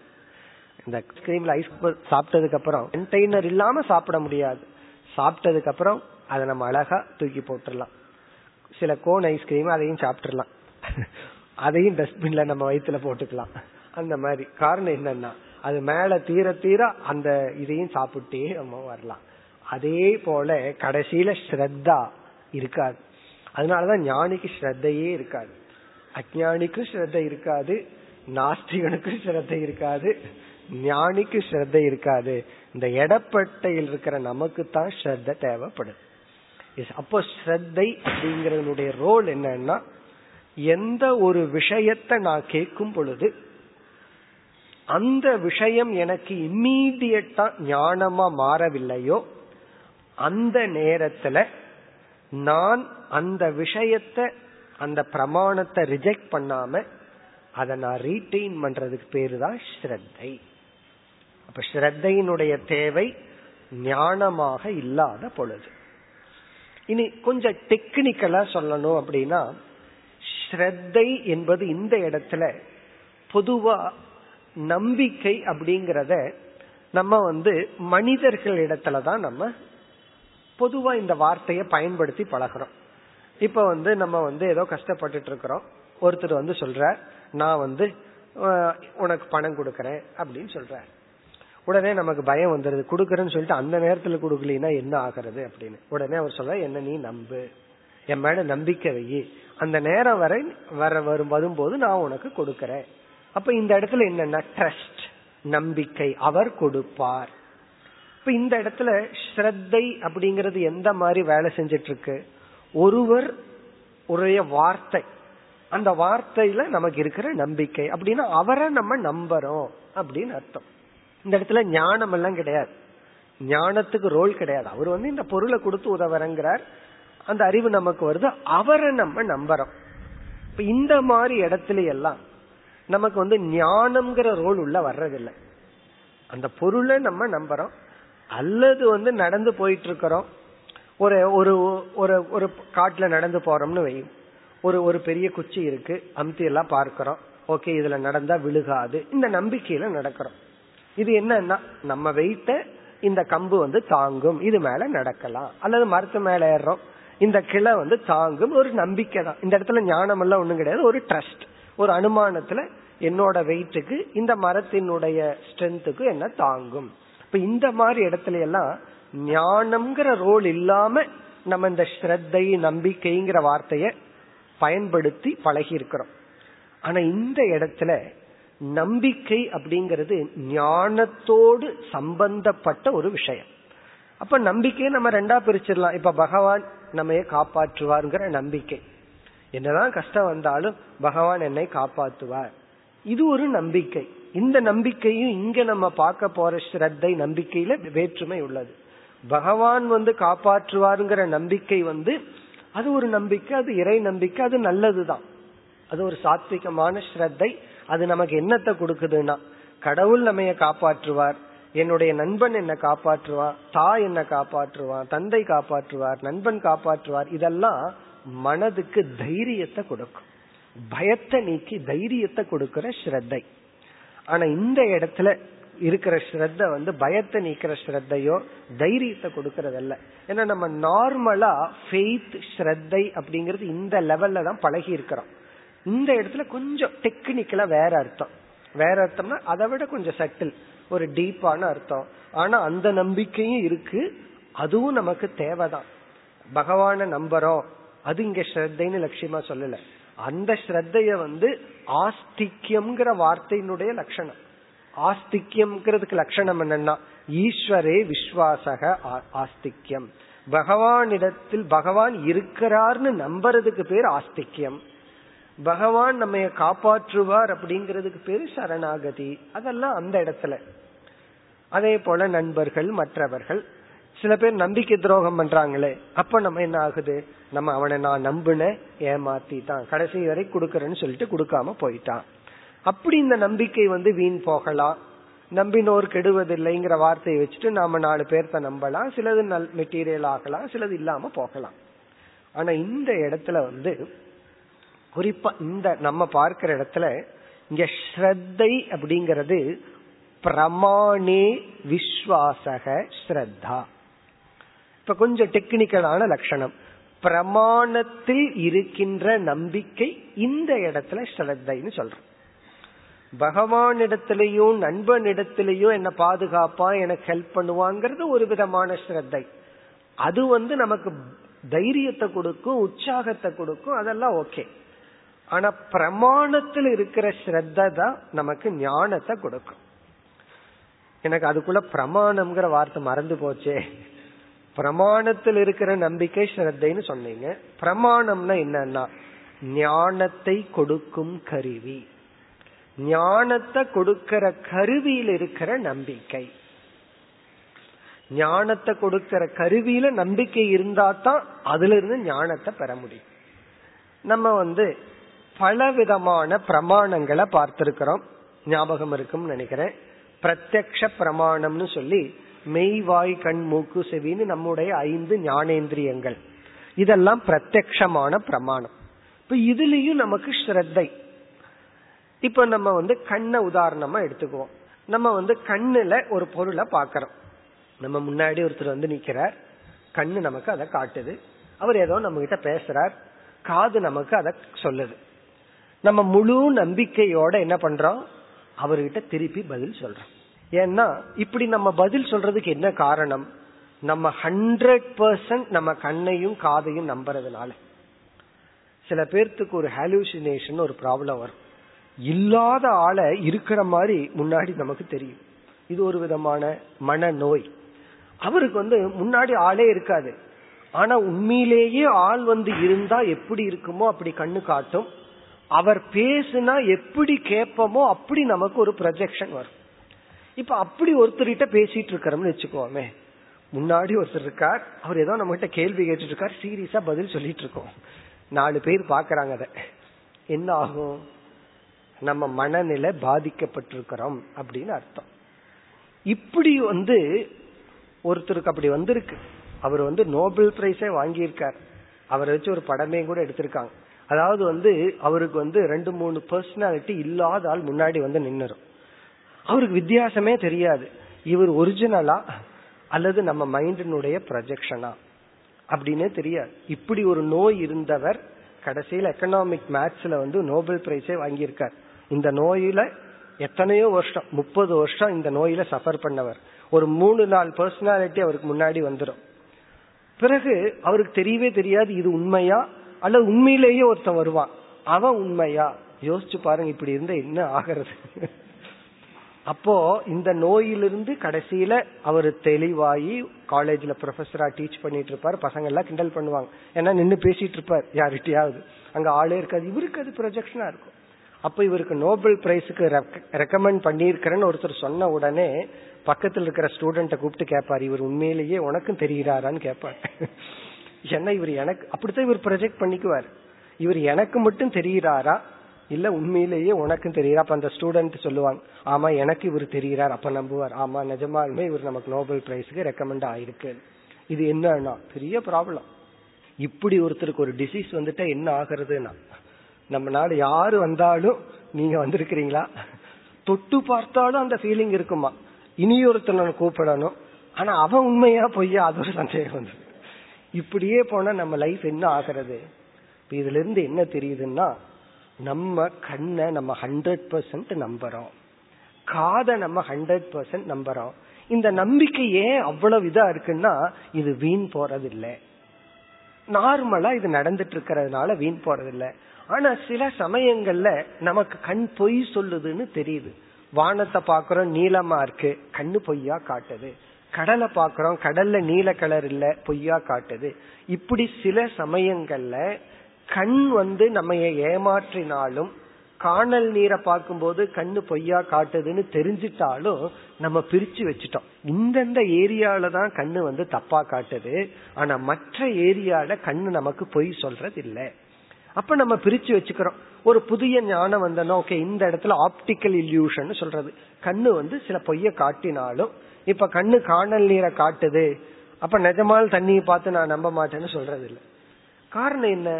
இந்த ஐஸ்கிரீம்ல ஐஸ் சாப்பிட்டதுக்கு அப்புறம் கண்டெய்னர் இல்லாம சாப்பிட முடியாது. சாப்பிட்டதுக்கு அப்புறம் அதை நம்ம அழகா தூக்கி போட்டுடலாம். சில கோன் ஐஸ்கிரீம் அதையும் சாப்பிட்டுடலாம். அதையும் டஸ்ட்பின்ல நம்ம வயிற்றுல போட்டுக்கலாம். அந்த மாதிரி. காரணம் என்னன்னா அது மேல தீர தீர அந்த இதையும் சாப்பிட்டே நம்ம வரலாம். அதே போல கடைசியில ஸ்ரத்தா இருக்காது. அதனாலதான் ஞானிக்கு ஸ்ரத்தையே இருக்காது. அஜானிக்கும் ஸ்ரத்த இருக்காது. நாஸ்திகனுக்கும் ஸ்ரத்த இருக்காது. ஞானிக்கு ஸ்ரத்த இருக்காது. இந்த எடப்பட்டையில் இருக்கிற நமக்கு தான் ஸ்ரத்த தேவைப்படுது அப்போ ஸ்ரத்தை அப்படிங்கறதனுடைய ரோல் என்னன்னா எந்த ஒரு விஷயத்தை நான் கேட்கும் பொழுது அந்த விஷயம் எனக்கு இம்மீடியட்டா ஞானமா மாறவில்லையோ அந்த நேரத்துல நான் அந்த விஷயத்தை அந்த பிரமாணத்தை ரிஜெக்ட் பண்ணாம அதை நான் ரீட்டைன் பண்றதுக்கு பேரு தான் ஸ்ரத்தை. அப்ப ஸ்ரத்தையினுடைய தேவை ஞானமாக இல்லாத பொழுது. இனி கொஞ்சம் டெக்னிக்கலா சொல்லணும் அப்படின்னா ஸ்ரத்தை என்பது இந்த இடத்துல பொதுவா நம்பிக்கை அப்படிங்கிறத நம்ம வந்து மனிதர்கள் இடத்துல தான் நம்ம பொதுவா இந்த வார்த்தையை பயன்படுத்தி பழகிறோம். இப்ப வந்து நம்ம வந்து ஏதோ கஷ்டப்பட்டுட்டு இருக்கிறோம். ஒருத்தர் வந்து சொல்ற நான் வந்து உனக்கு பணம் கொடுக்கறேன் அப்படின்னு சொல்ற உடனே நமக்கு பயம் வந்துருது. கொடுக்கறேன்னு சொல்லிட்டு அந்த நேரத்துல கொடுக்கலனா என்ன ஆகிறது? அப்படின்னு. உடனே அவர் சொல்ற என்ன நீ நம்பு. என் மேல நம்பிக்கை வை அந்த நேரம் வரை வர வரும் வரும்போது நான் உனக்கு கொடுக்கறேன். அப்ப இந்த இடத்துல என்னன்னா ட்ரஸ்ட் நம்பிக்கை அவர் கொடுப்பார். இப்ப இந்த இடத்துல ஸ்ரத்தை அப்படிங்கிறது எந்த மாதிரி வேலை செஞ்சிட்டு இருக்கு ஒருவர் உடைய வார்த்தை அந்த வார்த்தையில நமக்கு இருக்கிற நம்பிக்கை அப்படின்னா அவரை நம்ம நம்புறோம் அப்படின்னு அர்த்தம். இந்த இடத்துல ஞானம் எல்லாம் கிடையாது. ஞானத்துக்கு ரோல் கிடையாது. அவர் வந்து இந்த பொருளை கொடுத்து உதவுறங்கிறார். அந்த அறிவு நமக்கு வருது. அவரை நம்ம நம்புறோம். இப்ப இந்த மாதிரி இடத்துல எல்லாம் நமக்கு வந்து ஞானம்ங்கிற ரோல் உள்ள வர்றதில்லை. அந்த பொருளை நம்ம நம்புறோம். அல்லது வந்து நடந்து போயிட்டு இருக்கிறோம் ஒரு ஒரு ஒரு ஒரு காட்டுல நடந்து போறோம்னு வையும் ஒரு ஒரு பெரிய குச்சி இருக்கு. அமுத்தி எல்லாம் பார்க்கிறோம். ஓகே இதுல நடந்தா விழுகாது. இந்த நம்பிக்கையில நடக்கிறோம். இது என்னன்னா நம்ம வெயிட்ட இந்த கம்பு வந்து தாங்கும். இது மேல நடக்கலாம். அல்லது மரத்து மேல ஏறுறோம். இந்த கிளை வந்து தாங்கும். ஒரு நம்பிக்கை தான். இந்த இடத்துல ஞானம் எல்லாம் ஒண்ணும் கிடையாது. ஒரு ட்ரஸ்ட் ஒரு அனுமானத்துல என்னோட வெயிட்டுக்கு இந்த மரத்தினுடைய ஸ்ட்ரென்த்துக்கு என்ன தாங்கும். இப்ப இந்த மாதிரி இடத்துல எல்லாம் ஞானம்ங்கிற ரோல் இல்லாம நம்ம இந்த ஸ்ரத்தை நம்பிக்கைங்கிற வார்த்தைய பயன்படுத்தி பழகி இருக்கிறோம் ஆனா இந்த இடத்துல நம்பிக்கை அப்படிங்கிறது ஞானத்தோடு சம்பந்தப்பட்ட ஒரு விஷயம். அப்ப நம்பிக்கையை நம்ம ரெண்டா பிரிச்சிடலாம். இப்ப பகவான் நம்ம காப்பாற்றுவார்ங்கிற நம்பிக்கை. என்னதான் கஷ்டம் வந்தாலும் பகவான் என்னை காப்பாற்றுவார். இது ஒரு நம்பிக்கை. இந்த நம்பிக்கையும் இங்க நம்ம பார்க்க போற ஸ்ரத்தை நம்பிக்கையில வேற்றுமை உள்ளது. பகவான் வந்து காப்பாற்றுவாருங்கிற நம்பிக்கை வந்து அது ஒரு நம்பிக்கை அது இறை நம்பிக்கை அது நல்லதுதான். அது ஒரு சாத்விகமான ஸ்ரத்தை. அது நமக்கு என்னத்தை கொடுக்குதுன்னா கடவுள் நம்மைய காப்பாற்றுவார் என்னுடைய நண்பன் என்ன காப்பாற்றுவார் தாய் என்ன காப்பாற்றுவார் தந்தை காப்பாற்றுவார் நண்பன் காப்பாற்றுவார் இதெல்லாம் மனதுக்கு தைரியத்தை கொடுக்கும். பயத்தை நீக்கி தைரியத்தை கொடுக்கிற ஸ்ரத்தை. ஆனா இந்த இடத்துல இருக்கிற ஸ்ரத்த வந்து பயத்தை நீக்கிற ஸ்ரத்தையோ தைரியத்தை கொடுக்கறதல்ல. ஏன்னா நம்ம நார்மலா ஃபெய்த் ஸ்ரத்தை அப்படிங்கிறது இந்த லெவல்ல தான் பழகி இருக்கிறோம். இந்த இடத்துல கொஞ்சம் டெக்னிக்கலா வேற அர்த்தம். வேற அர்த்தம்னா அதை விட கொஞ்சம் சட்டில் ஒரு டீப்பான அர்த்தம். ஆனா அந்த நம்பிக்கையும் இருக்கு. அதுவும் நமக்கு தேவைதான். பகவான நம்புறோம். அது இங்க ஸ்ரத்தைன்னு லட்சியமா சொல்லல. அந்த ஸ்ரத்தைய வந்து ஆஸ்திக்யம்ங்கிற வார்த்தையினுடைய லட்சணம். ஆஸ்திக்யம்ங்கிறதுக்கு லட்சணம் என்னன்னா ஈஸ்வரே விஸ்வாசக ஆஸ்திக்யம் பகவானிடத்தில் பகவான் இருக்கிறார்னு நம்புறதுக்கு பேர் ஆஸ்திக்யம் பகவான் நம்ம காப்பாற்றுவார் அப்படிங்கிறதுக்கு பேரு சரணாகதி. அதெல்லாம் அந்த இடத்துல. அதே போல நண்பர்கள் மற்றவர்கள் சில பேர் நம்பிக்கை துரோகம் பண்றாங்களே அப்ப நம்ம என்ன ஆகுது? நம்ம அவனை நான் நம்புன ஏமாத்திட்டான். கடைசி வரை கொடுக்கறேன்னு சொல்லிட்டு கொடுக்காம போயிட்டான். அப்படி இந்த நம்பிக்கை வந்து வீண் போகலாம். நம்பினோர் கெடுவதில்லைங்கிற வார்த்தையை வச்சுட்டு நாம நாலு பேர்த்த நம்பலாம். சிலது நல் மெட்டீரியல் ஆகலாம் சிலது இல்லாம போகலாம். ஆனா இந்த இடத்துல வந்து குறிப்பா இந்த நம்ம பார்க்கிற இடத்துல இங்க ஸ்ரத்தை அப்படிங்கிறது பிரமாணே விஸ்வாசக ஸ்ரத்தா. இப்ப கொஞ்சம் டெக்னிக்கலான லட்சணம். பிரமாணத்தில் இருக்கின்ற நம்பிக்கை இந்த இடத்துல ஸ்ரத்தைன்னு சொல்றோம். நண்பன் இடத்துலையும் என்ன பாதுகாப்பா எனக்கு ஹெல்ப் பண்ணுவாங்கிறது ஒரு விதமான ஸ்ரத்தை. அது வந்து நமக்கு தைரியத்தை கொடுக்கும் உற்சாகத்தை கொடுக்கும் அதெல்லாம் ஓகே. ஆனா பிரமாணத்தில் இருக்கிற ஸ்ரத்த தான் நமக்கு ஞானத்தை கொடுக்கும். எனக்கு அதுக்குள்ள பிரமாணம்ங்கிற வார்த்தை மறந்து போச்சே. பிரமாணத்தில் இருக்கிற நம்பிக்கை ஸ்ரத்தைன்னு சொன்னீங்க. பிரமாணம்னா என்னன்னா ஞானத்தை கொடுக்கும் கருவி. ஞானத்தை கொடுக்கிற கருவியில் இருக்கிற நம்பிக்கை. ஞானத்தை கொடுக்கிற கருவியில நம்பிக்கை இருந்தா தான் அதுல இருந்து ஞானத்தை பெற முடியும். நம்ம வந்து பல விதமான பிரமாணங்களை பார்த்திருக்கிறோம். ஞாபகம் இருக்கும்னு நினைக்கிறேன். பிரத்யக்ஷ பிரமாணம்னு சொல்லி மெய் வாய் கண் மூக்கு செவின்னு நம்முடைய ஐந்து ஞானேந்திரியங்கள். இதெல்லாம் பிரத்யக்ஷமான பிரமாணம். இப்ப இதுலயும் நமக்கு ஸ்ரத்தை. இப்ப நம்ம வந்து கண்ணை உதாரணமா எடுத்துக்குவோம். நம்ம வந்து கண்ணுல ஒரு பொருளை பாக்கிறோம் நம்ம முன்னாடி ஒருத்தர் வந்து நிக்கிறார். கண்ணு நமக்கு அதை காட்டுது. அவர் ஏதோ நம்ம கிட்ட பேசுறார். காது நமக்கு அதை சொல்லுது. நம்ம முழு நம்பிக்கையோட என்ன பண்றோம்? அவர்கிட்ட திருப்பி பதில் சொல்றோம். ஏன்னா இப்படி நம்ம பதில் சொல்றதுக்கு என்ன காரணம்? நம்ம ஹண்ட்ரட் பர்சன்ட் நம்ம கண்ணையும் காதையும் நம்புறதுனால. சில பேர்த்துக்கு ஒரு ஹாலுசினேஷன் ஒரு ப்ராப்ளம் வரும். இல்லாத ஆளை இருக்கிற மாதிரி முன்னாடி நமக்கு தெரியும். இது ஒரு விதமான மன நோய் அவருக்கு வந்து முன்னாடி ஆளே இருக்காது. ஆனா உண்மையிலேயே ஆள் வந்து இருந்தா எப்படி இருக்குமோ அப்படி கண்ணு காட்டும். அவர் பேசுனா எப்படி கேட்போமோ அப்படி நமக்கு ஒரு ப்ரொஜெக்ஷன் வரும். இப்ப அப்படி ஒருத்தர்கிட்ட பேசிட்டு இருக்கிறோம்னு வச்சுக்கோமே. முன்னாடி ஒருத்தர் இருக்கார் அவர் ஏதோ நம்ம கிட்ட கேள்வி கேட்டுட்டு இருக்கார் சீரியஸா பதில் சொல்லிட்டு இருக்கோம். நாலு பேர் பாக்குறாங்க அத. என்ன ஆகும்? நம்ம மனநிலை பாதிக்கப்பட்டிருக்கிறோம் அப்படின்னு அர்த்தம். இப்படி வந்து ஒருத்தருக்கு அப்படி வந்திருக்கு. அவர் வந்து நோபல் பிரைஸே வாங்கியிருக்கார். அவரை வச்சு ஒரு படமே கூட எடுத்திருக்காங்க. அதாவது வந்து அவருக்கு வந்து ரெண்டு மூணு பர்சனாலிட்டி இல்லாத ஆள் முன்னாடி வந்து நின்னுரும். அவருக்கு வித்தியாசமே தெரியாது. இவர் ஒரிஜினலா அல்லது நம்ம மைண்டினுடைய ப்ரொஜெக்ஷனா அப்படின்னே தெரியாது. இப்படி ஒரு நோய் இருந்தவர் கடைசியில் எக்கனாமிக் மேத்ஸ்ல வந்து நோபல் பிரைஸே வாங்கியிருக்கார். இந்த நோயில எத்தனையோ வருஷம் முப்பது வருஷம் இந்த நோயில சஃபர் பண்ணவர். ஒரு மூணு நாள் பர்சனாலிட்டி அவருக்கு முன்னாடி வந்துடும் பிறகு அவருக்கு தெரியவே தெரியாது இது உண்மையா? அல்லது உண்மையிலேயே ஒருத்தன் வருவான். அவன் உண்மையா? யோசிச்சு பாருங்க இப்படி இருந்தா என்ன ஆகிறது? அப்போ இந்த நோயிலிருந்து கடைசியில அவர் தெளிவாகி காலேஜ்ல ப்ரொஃபஸரா டீச் பண்ணிட்டு இருப்பார். பசங்க எல்லாம் கிண்டல் பண்ணுவாங்க. ஏன்னா நின்று பேசிட்டு இருப்பார் யார்கிட்டயாவது. அங்க ஆளே இருக்காது. இவருக்கு அது ப்ரொஜெக்ஷனா இருக்கும். அப்ப இவருக்கு நோபல் பிரைஸுக்கு ரெக்கமெண்ட் பண்ணியிருக்கிறேன்னு ஒருத்தர் சொன்ன உடனே பக்கத்தில் இருக்கிற ஸ்டூடெண்ட்டை கூப்பிட்டு கேட்பார் இவர் உண்மையிலேயே உனக்கும் தெரிகிறாரான்னு கேட்பார் ஏன்னா இவர் எனக்கு அப்படித்தான் இவர் ப்ரொஜெக்ட் பண்ணிக்குவார். இவர் எனக்கு மட்டும் தெரிகிறாரா? இல்ல உண்மையிலேயே உனக்கும் தெரியுறா அப்ப அந்த ஸ்டூடெண்ட் சொல்லுவாங்க ஆமா எனக்கு இவர் தெரிகிறார். அப்ப நம்புவார் ஆமா நிஜமாலுமே இவர் நமக்கு நோபல் பிரைஸ்க்கு ரெக்கமெண்ட் ஆயிருக்கு. இது என்னன்னா பெரிய ப்ராப்ளம் இப்படி ஒருத்தருக்கு ஒரு டிசீஸ் வந்துட்டா என்ன ஆகுறதுன்னா நம்ம நாடு யாரு வந்தாலும் நீங்க வந்திருக்கிறீங்களா? தொட்டு பார்த்தாலும் அந்த ஃபீலிங் இருக்குமா? இனி ஒருத்தனை கூப்பிடணும். ஆனா அவன் உண்மையா பொய்யா? அது ஒரு சந்தேகம் வந்து இப்படியே போனா நம்ம லைஃப் என்ன ஆகிறது? இதுல இருந்து என்ன தெரியுதுன்னா நம்ம கண்ணை நம்ம ஹண்ட்ரட் பர்சன்ட் நம்புறோம். காதை நம்ம ஹண்ட்ரட் பர்சன்ட் நம்புறோம். இந்த நம்பிக்கை ஏன் அவ்வளவு இதா இருக்குன்னா இது வீண் போறதில்லை. நார்மலா இது நடந்துட்டு இருக்கிறதுனால வீண் போறதில்லை. ஆனா சில சமயங்கள்ல நமக்கு கண் பொய் சொல்லுதுன்னு தெரியுது. வானத்தை பாக்குறோம் நீளமா இருக்கு. கண்ணு பொய்யா காட்டுது. கடலை பாக்குறோம் கடல்ல நீல கலர் இல்ல பொய்யா காட்டுது. இப்படி சில சமயங்கள்ல கண் வந்து நம்ம ஏமாற்றினாலும் காணல் நீரை பார்க்கும்போது கண்ணு பொய்யா காட்டுதுன்னு தெரிஞ்சிட்டாலும் நம்ம பிரிச்சு வச்சுட்டோம். இந்தந்த ஏரியால தான் கண்ணு வந்து தப்பா காட்டுது. ஆனா மற்ற ஏரியால கண்ணு நமக்கு பொய் சொல்றது இல்லை அப்ப நம்ம பிரிச்சு வச்சுக்கிறோம். ஒரு புதிய ஞானம் வந்தோம்னா ஓகே இந்த இடத்துல ஆப்டிக்கல் இல்யூஷன் சொல்றது. கண்ணு வந்து சில பொய்ய காட்டினாலும் இப்ப கண்ணு காணல் நீரை காட்டுது. அப்ப நிஜமால் தண்ணியை பார்த்து நான் நம்ப மாட்டேன்னு சொல்றது இல்லை காரணம் என்ன?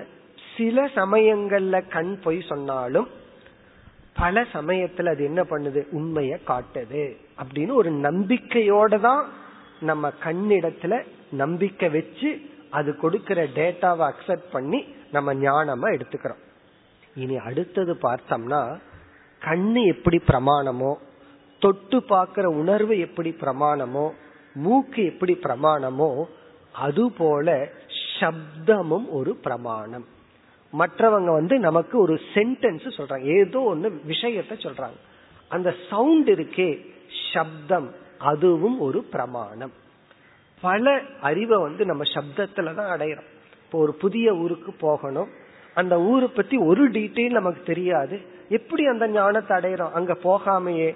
சில சமயங்கள்ல கண் பொய் சொன்னாலும் பல சமயத்துல அது என்ன பண்ணுது? உண்மைய காட்டுது. அப்படின்னு ஒரு நம்பிக்கையோட தான் நம்ம கண்ணிடத்துல நம்பிக்கை வச்சு அது கொடுக்கிற டேட்டாவை அக்செப்ட் பண்ணி நம்ம ஞானமா எடுத்துக்கிறோம். இனி அடுத்தது பார்த்தோம்னா கண்ணு எப்படி பிரமாணமோ தொட்டு பார்க்கிற உணர்வு எப்படி பிரமாணமோ மூக்கு எப்படி பிரமாணமோ அதுபோல சப்தமும் ஒரு பிரமாணம். மற்றவங்க வந்து நமக்கு ஒரு சென்டென்ஸ் சொல்றாங்க. ஏதோ ஒன்னு விஷயத்த சொல்றாங்க. அந்த சவுண்ட் இருக்கே சப்தம். அதுவும் ஒரு பிரமாணம். பல அறிவை வந்து நம்ம சப்தத்துல தான் அடையிறோம். இப்போ ஒரு புதிய ஊருக்கு போகணும். அந்த ஊரை பத்தி ஒரு டீட்டெயில் நமக்கு தெரியாது. எப்படி அந்த ஞானத்தை அடையிறோம்? அங்க போகாமையே.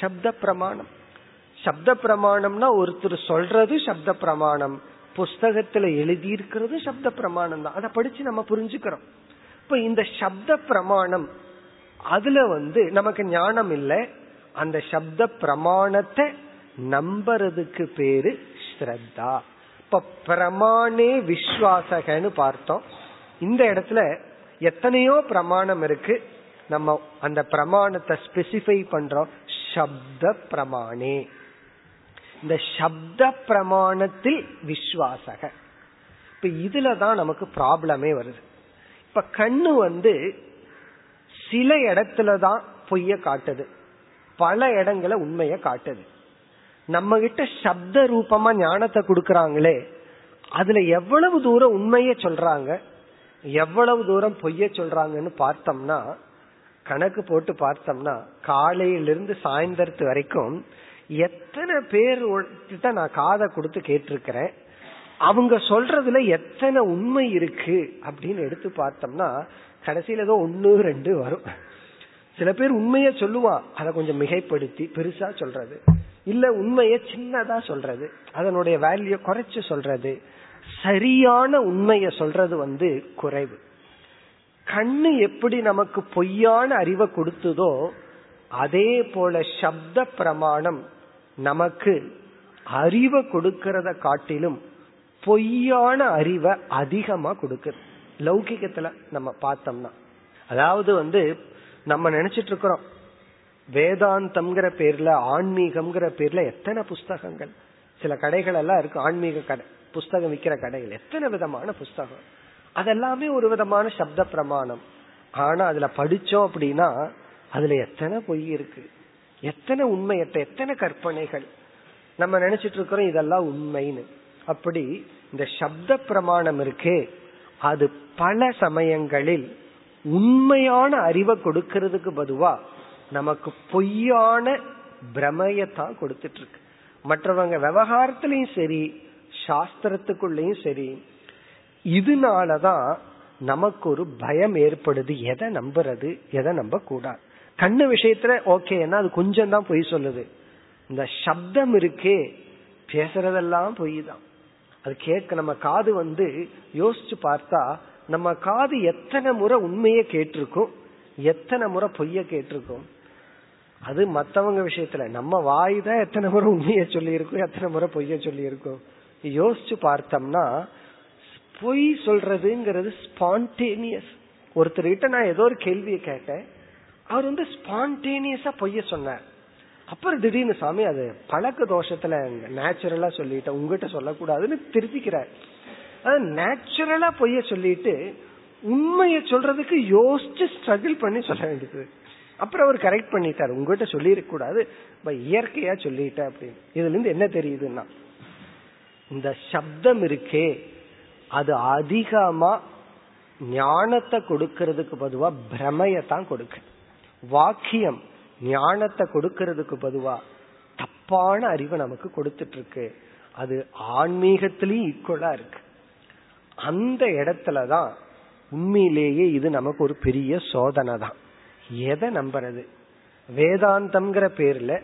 சப்த பிரமாணம். சப்த பிரமாணம்னா ஒருத்தர் சொல்றது சப்த பிரமாணம். புஸ்தகத்துல எழுதியிருக்கிறது சப்த பிரமாணம் தான். அதை படிச்சு நம்ம புரிஞ்சுக்கிறோம். இப்ப இந்த சப்த பிரமாணம் அதுல வந்து நமக்கு ஞானம் இல்லை. அந்த சப்த பிரமாணத்தை நம்புறதுக்கு பேரு ஸ்ரத்தா. இப்ப பிரமாணே விஸ்வாசகன்னு பார்த்தோம். இந்த இடத்துல எத்தனையோ பிரமாணம் இருக்கு. நம்ம அந்த பிரமாணத்தை ஸ்பெசிஃபை பண்றோம். சப்த பிரமாணே. இந்த சப்த பிரமாணத்தில் விஸ்வாசக. இப்ப இதுலதான் நமக்கு ப்ராப்ளமே வருது. இப்ப கண்ணு வந்து சில இடத்துல தான் பொய்ய காட்டுது. பல இடங்களை உண்மைய காட்டுது. நம்ம கிட்ட சப்த ரூபமா ஞானத்தை கொடுக்கறாங்களே அதுல எவ்வளவு தூரம் உண்மைய சொல்றாங்க எவ்வளவு தூரம் பொய்ய சொல்றாங்கன்னு பார்த்தோம்னா கணக்கு போட்டு பார்த்தோம்னா காலையிலிருந்து சாயந்தரத்து வரைக்கும் எத்தனை பேர் கிட்ட நான் காதை கொடுத்து கேட்டிருக்கிறேன்? அவங்க சொல்றதுல எத்தனை உண்மை இருக்கு அப்படின்னு எடுத்து பார்த்தோம்னா கடைசியில ஏதோ ஒன்னு ரெண்டு வரும். சில பேர் உண்மைய சொல்லுவா அதை கொஞ்சம் மிகைப்படுத்தி பெருசா சொல்றது. இல்ல உண்மைய சின்னதா சொல்றது. அதனுடைய வேல்யூ குறைச்சு சொல்றது. சரியான உண்மைய சொல்றது வந்து குறைவு. கண்ணு எப்படி நமக்கு பொய்யான அறிவை கொடுத்ததோ அதே போல சப்த பிரமாணம் நமக்கு அறிவை கொடுக்கறத காட்டிலும் பொய்யான அறிவை அதிகமா கொடுக்குது. லௌகிகத்துல நம்ம பார்த்தோம்னா. அதாவது வந்து நம்ம நினைச்சிட்டு இருக்கிறோம். வேதாந்தம்ங்கிற பேர்ல ஆன்மீகம்ங்கிற பேர்ல எத்தனை புஸ்தகங்கள்? சில கடைகள் எல்லாம் இருக்கு ஆன்மீக கடை புஸ்தகம் விற்கிற கடைகள். எத்தனை விதமான புஸ்தகம்? அதெல்லாமே ஒரு விதமான சப்த பிரமாணம். ஆனா அதுல படிச்சோம் அப்படின்னா அதுல எத்தனை பொய் இருக்கு? எத்தனை உண்மையற்ற எத்தனை கற்பனைகள். நம்ம நினைச்சிட்டு இருக்கிறோம் இதெல்லாம் உண்மைன்னு. அப்படி இந்த சப்த பிரமாணம் இருக்கே அது பல சமயங்களில் உண்மையான அறிவை கொடுக்கறதுக்கு பதுவா நமக்கு பொய்யான பிரமையத்தான் கொடுத்துட்டு இருக்கு மற்றவங்க விவகாரத்திலையும் சரி சாஸ்திரத்துக்குள்ளயும் சரி இதனாலதான் நமக்கு ஒரு பயம் ஏற்படுது. எதை நம்புறது எதை நம்ப கூடாது கண்ணு விஷயத்துல ஓகேன்னா அது கொஞ்சம் தான் பொய் சொல்லுது. இந்த சப்தம் இருக்கே பேசுறதெல்லாம் பொய் தான் அது கேட்க நம்ம காது வந்து யோசிச்சு பார்த்தா நம்ம காது எத்தனை முறை உண்மையை கேட்டிருக்கும் எத்தனை முறை பொய்ய கேட்டிருக்கும். அது மத்தவங்க விஷயத்துல நம்ம வாய் தான் எத்தனை முறை உண்மைய சொல்லி இருக்கோம் எத்தனை முறை பொய்ய சொல்லி இருக்கோம் யோசிச்சு பார்த்தோம்னா பொய் சொல்றதுங்கிறது ஸ்பான்டேனியஸ் ஒருத்தர்கிட்ட நான் ஏதோ ஒரு கேள்வியை கேட்டேன் அவர் வந்து ஸ்பான்டேனியஸா பொய்ய சொன்னார். அப்புறம் திடீர்னு சாமி அது பழக்க தோஷத்துல நேச்சுரலா சொல்லிட்டேன் உங்ககிட்ட சொல்லக்கூடாதுன்னு திருத்திக்கிறார். அது நேச்சுரலா பொய்ய சொல்லிட்டு உண்மையை சொல்றதுக்கு யோசிச்சு ஸ்ட்ரகிள் பண்ணி சொல்ல வேண்டியது. அப்புறம் அவர் கரெக்ட் பண்ணிட்டார். உங்ககிட்ட சொல்லிருக்க கூடாது இயற்கையா சொல்லிட்ட அப்படின்னு. இதுல இருந்து என்ன தெரியுதுன்னா இந்த சப்தம் இருக்கே அது அதிகமா ஞானத்தை கொடுக்கறதுக்கு பொதுவா பிரமையத்தான் கொடுக்கு. வாக்கியம் ஞானத்தை கொடுக்கறதுக்கு பொதுவா தப்பான அறிவை நமக்கு கொடுத்துட்டு இருக்கு அது ஆன்மீகத்திலயும் ஈக்குவலா இருக்கு. அந்த இடத்துலதான் உண்மையிலேயே இது நமக்கு ஒரு பெரிய சோதனை தான். எதை நம்புறது? வேதாந்தம்ங்கிற பேர்ல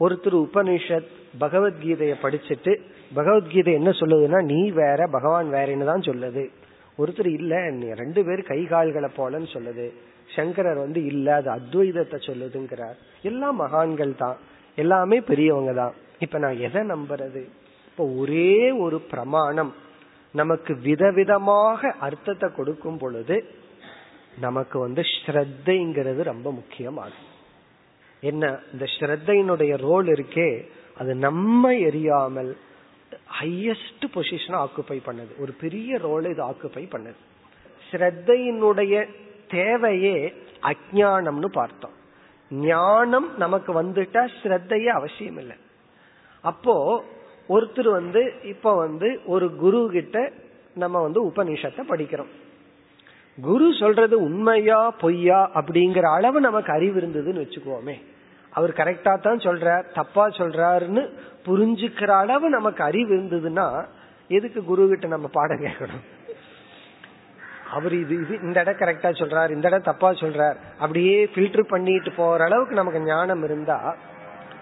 ஒருத்தர் உபனிஷத் பகவத்கீதையை படிச்சுட்டு பகவத்கீதை என்ன சொல்லுதுன்னா நீ வேற பகவான் வேறன்னு தான் சொல்லுது. ஒருத்தர் இல்ல நீ ரெண்டு பேர் கை கால்களை போலன்னு சொல்லுது. சங்கரர் வந்து இல்ல அது அத்வைதத்தை சொல்லுதுங்கிறார். எல்லாம் மகான்கள் தான். எல்லாமே பெரியவங்க தான். இப்ப நான் எதை நம்புறது? இப்ப ஒரே ஒரு பிரமாணம். நமக்கு விதவிதமாக அர்த்தத்தை கொடுக்கும் பொழுது நமக்கு வந்து ஸ்ரத்தைங்கிறது ரொம்ப முக்கியமாகும். என்ன? இந்த ஸ்ரத்தையினுடைய ரோல் இருக்கே அது நம்ம எரியாமல் ஹையஸ்ட் பொசிஷனை ஆக்குப்பை பண்ணுது. ஒரு பெரிய ரோலை இது ஆக்குப்பை பண்ணுது. ஸ்ரத்தையினுடைய தேவையே அஜானம்னு பார்த்தோம். ஞானம் நமக்கு வந்துட்டா ஸ்ரத்தையே அவசியம் இல்லை. அப்போ ஒருத்தர் வந்து இப்ப வந்து ஒரு குரு கிட்ட நம்ம வந்து உபநிஷத்தை படிக்கிறோம். குரு சொல்றது உண்மையா பொய்யா அப்படிங்கிற அளவு நமக்கு அறிவு இருந்ததுன்னு வச்சுக்கோமே. அவர் கரெக்டா தான் சொல்றார் தப்பா சொல்றாருன்னு புரிஞ்சுக்கிற அளவு நமக்கு அறிவு இருந்ததுன்னா எதுக்கு குரு கிட்ட நம்ம பாடம் கேட்கணும்? அவர் இது இது இந்த இடம் கரெக்டா சொல்றாரு இந்த இடம் தப்பா சொல்றார் அப்படியே ஃபில்டர் பண்ணிட்டு போற அளவுக்கு நமக்கு ஞானம் இருந்தா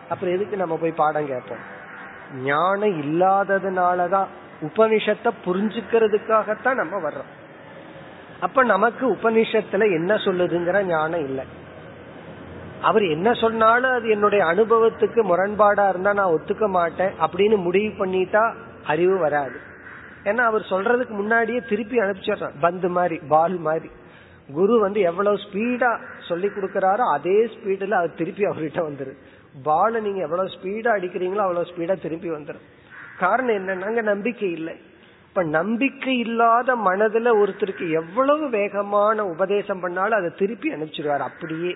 அப்புறம் எதுக்கு நம்ம போய் பாடம் கேட்போம்? ஞானம் இல்லாததுனாலதான் உபனிஷத்தை புரிஞ்சுக்கிறதுக்காகத்தான் நம்ம வர்றோம். அப்ப நமக்கு உபனிஷத்துல என்ன சொல்லுதுங்கிற ஞானம் இல்லை. அவர் என்ன சொன்னாலும் அது என்னுடைய அனுபவத்துக்கு முரண்பாடா இருந்தா நான் ஒத்துக்க மாட்டேன் அப்படின்னு முடிவு பண்ணிட்டா அறிவு வராது. ஏன்னா அவர் சொல்றதுக்கு முன்னாடியே திருப்பி அனுப்பிச்சிடுறான். பந்து மாதிரி பால் மாதிரி. குரு வந்து எவ்வளவு ஸ்பீடா சொல்லி கொடுக்கறாரோ அதே ஸ்பீடுல அது திருப்பி அவர்கிட்ட வந்துரு பால நீங்க எவ்வளவு ஸ்பீடா அடிக்கிறீங்களோ அவ்வளவு ஸ்பீடா திருப்பி வந்துடும் காரணம் என்னன்னா நம்பிக்கை இல்லை. இப்ப நம்பிக்கை இல்லாத மனதுல ஒருத்தருக்கு எவ்வளவு வேகமான உபதேசம் பண்ணாலும் அதை திருப்பி அனுப்பிச்சிருவார் அப்படியே.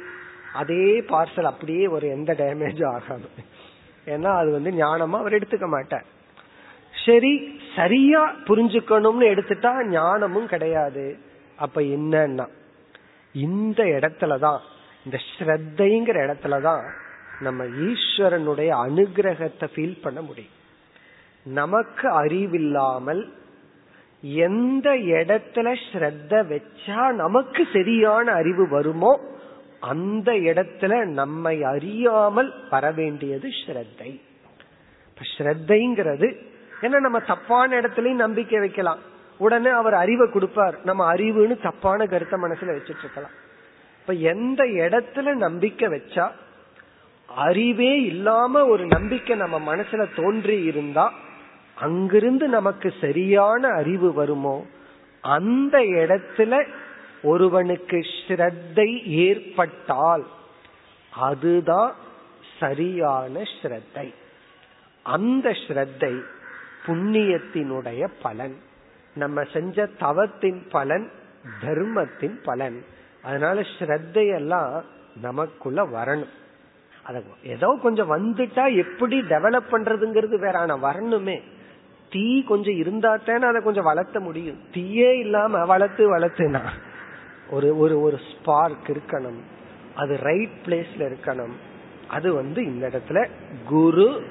அதே பார்சல் அப்படியே ஒரு எந்த டேமேஜ் ஆகாது. ஏன்னா அது வந்து ஞானமா அவர் எடுத்துக்க மாட்டார். சரி சரியா புரிஞ்சுக்கணும்னு எடுத்துட்டா ஞானமும் கிடையாது. அப்ப என்னன்னா இந்த இடத்துலதான் இந்த ஸ்ரத்தைங்கிற இடத்துலதான் நம்ம ஈஸ்வரனுடைய அனுகிரகத்தை ஃபீல் பண்ண முடியும். நமக்கு அறிவில்லாமல் எந்த இடத்துல ஸ்ரத்த வச்சா நமக்கு சரியான அறிவு வருமோ அந்த இடத்துல நம்மை அறியாமல் வரவேண்டியது ஸ்ரத்தை. ஸ்ரத்தைங்கிறது ஏன்னா நம்ம தப்பான இடத்துலயும் நம்பிக்கை வைக்கலாம். உடனே அவர் அறிவை கொடுப்பார். நம்ம அறிவுன்னு தப்பான கருத்தை மனசுல வச்சிட்டு இருக்கலாம். இப்ப எந்த இடத்துல நம்பிக்கை வச்சா அறிவே இல்லாம ஒரு நம்பிக்கை நம்ம மனசுல தோன்றி இருந்தா அங்கிருந்து நமக்கு சரியான அறிவு வருமோ அந்த இடத்துல ஒருவனுக்கு ஸ்ரத்தை ஏற்பட்டால் அதுதான் சரியான ஸ்ரத்தை. அந்த ஸ்ரத்தை புண்ணியத்தினுடைய பலன். நம்ம செஞ்ச தவத்தின் பலன் தர்மத்தின் பலன். அதனால ஸ்ரத்தையெல்லாம் நமக்குள்ள வரணும். அத ஏதோ கொஞ்சம் வந்துட்டா எப்படி டெவலப் பண்றதுங்கிறது வேற ஆனா வரணுமே. தீ கொஞ்சம் இருந்தா தானே அதை கொஞ்சம் வளர்த்த முடியும். தீயே இல்லாம வளர்த்து வளர்த்துனா ஒரு ஒரு ஒரு ஸ்பார்க் இருக்கணும். அது ரைட் பிளேஸ்ல இருக்கணும். அது வந்து இந்த இடத்துல குரு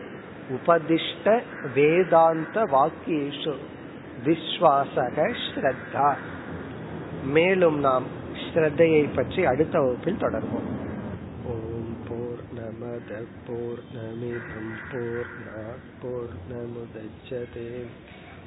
உபதிஷ்ட வேதாந்த வாக்கியேஷு. விஸ்வாசக ஸ்ரத்தா. மேலும் நாம் ஸ்ரத்தையை பற்றி அடுத்த வகுப்பில் தொடர்வோம். ஓம் போர் நமத போர் நமிதம் போர் நமுதச்சதே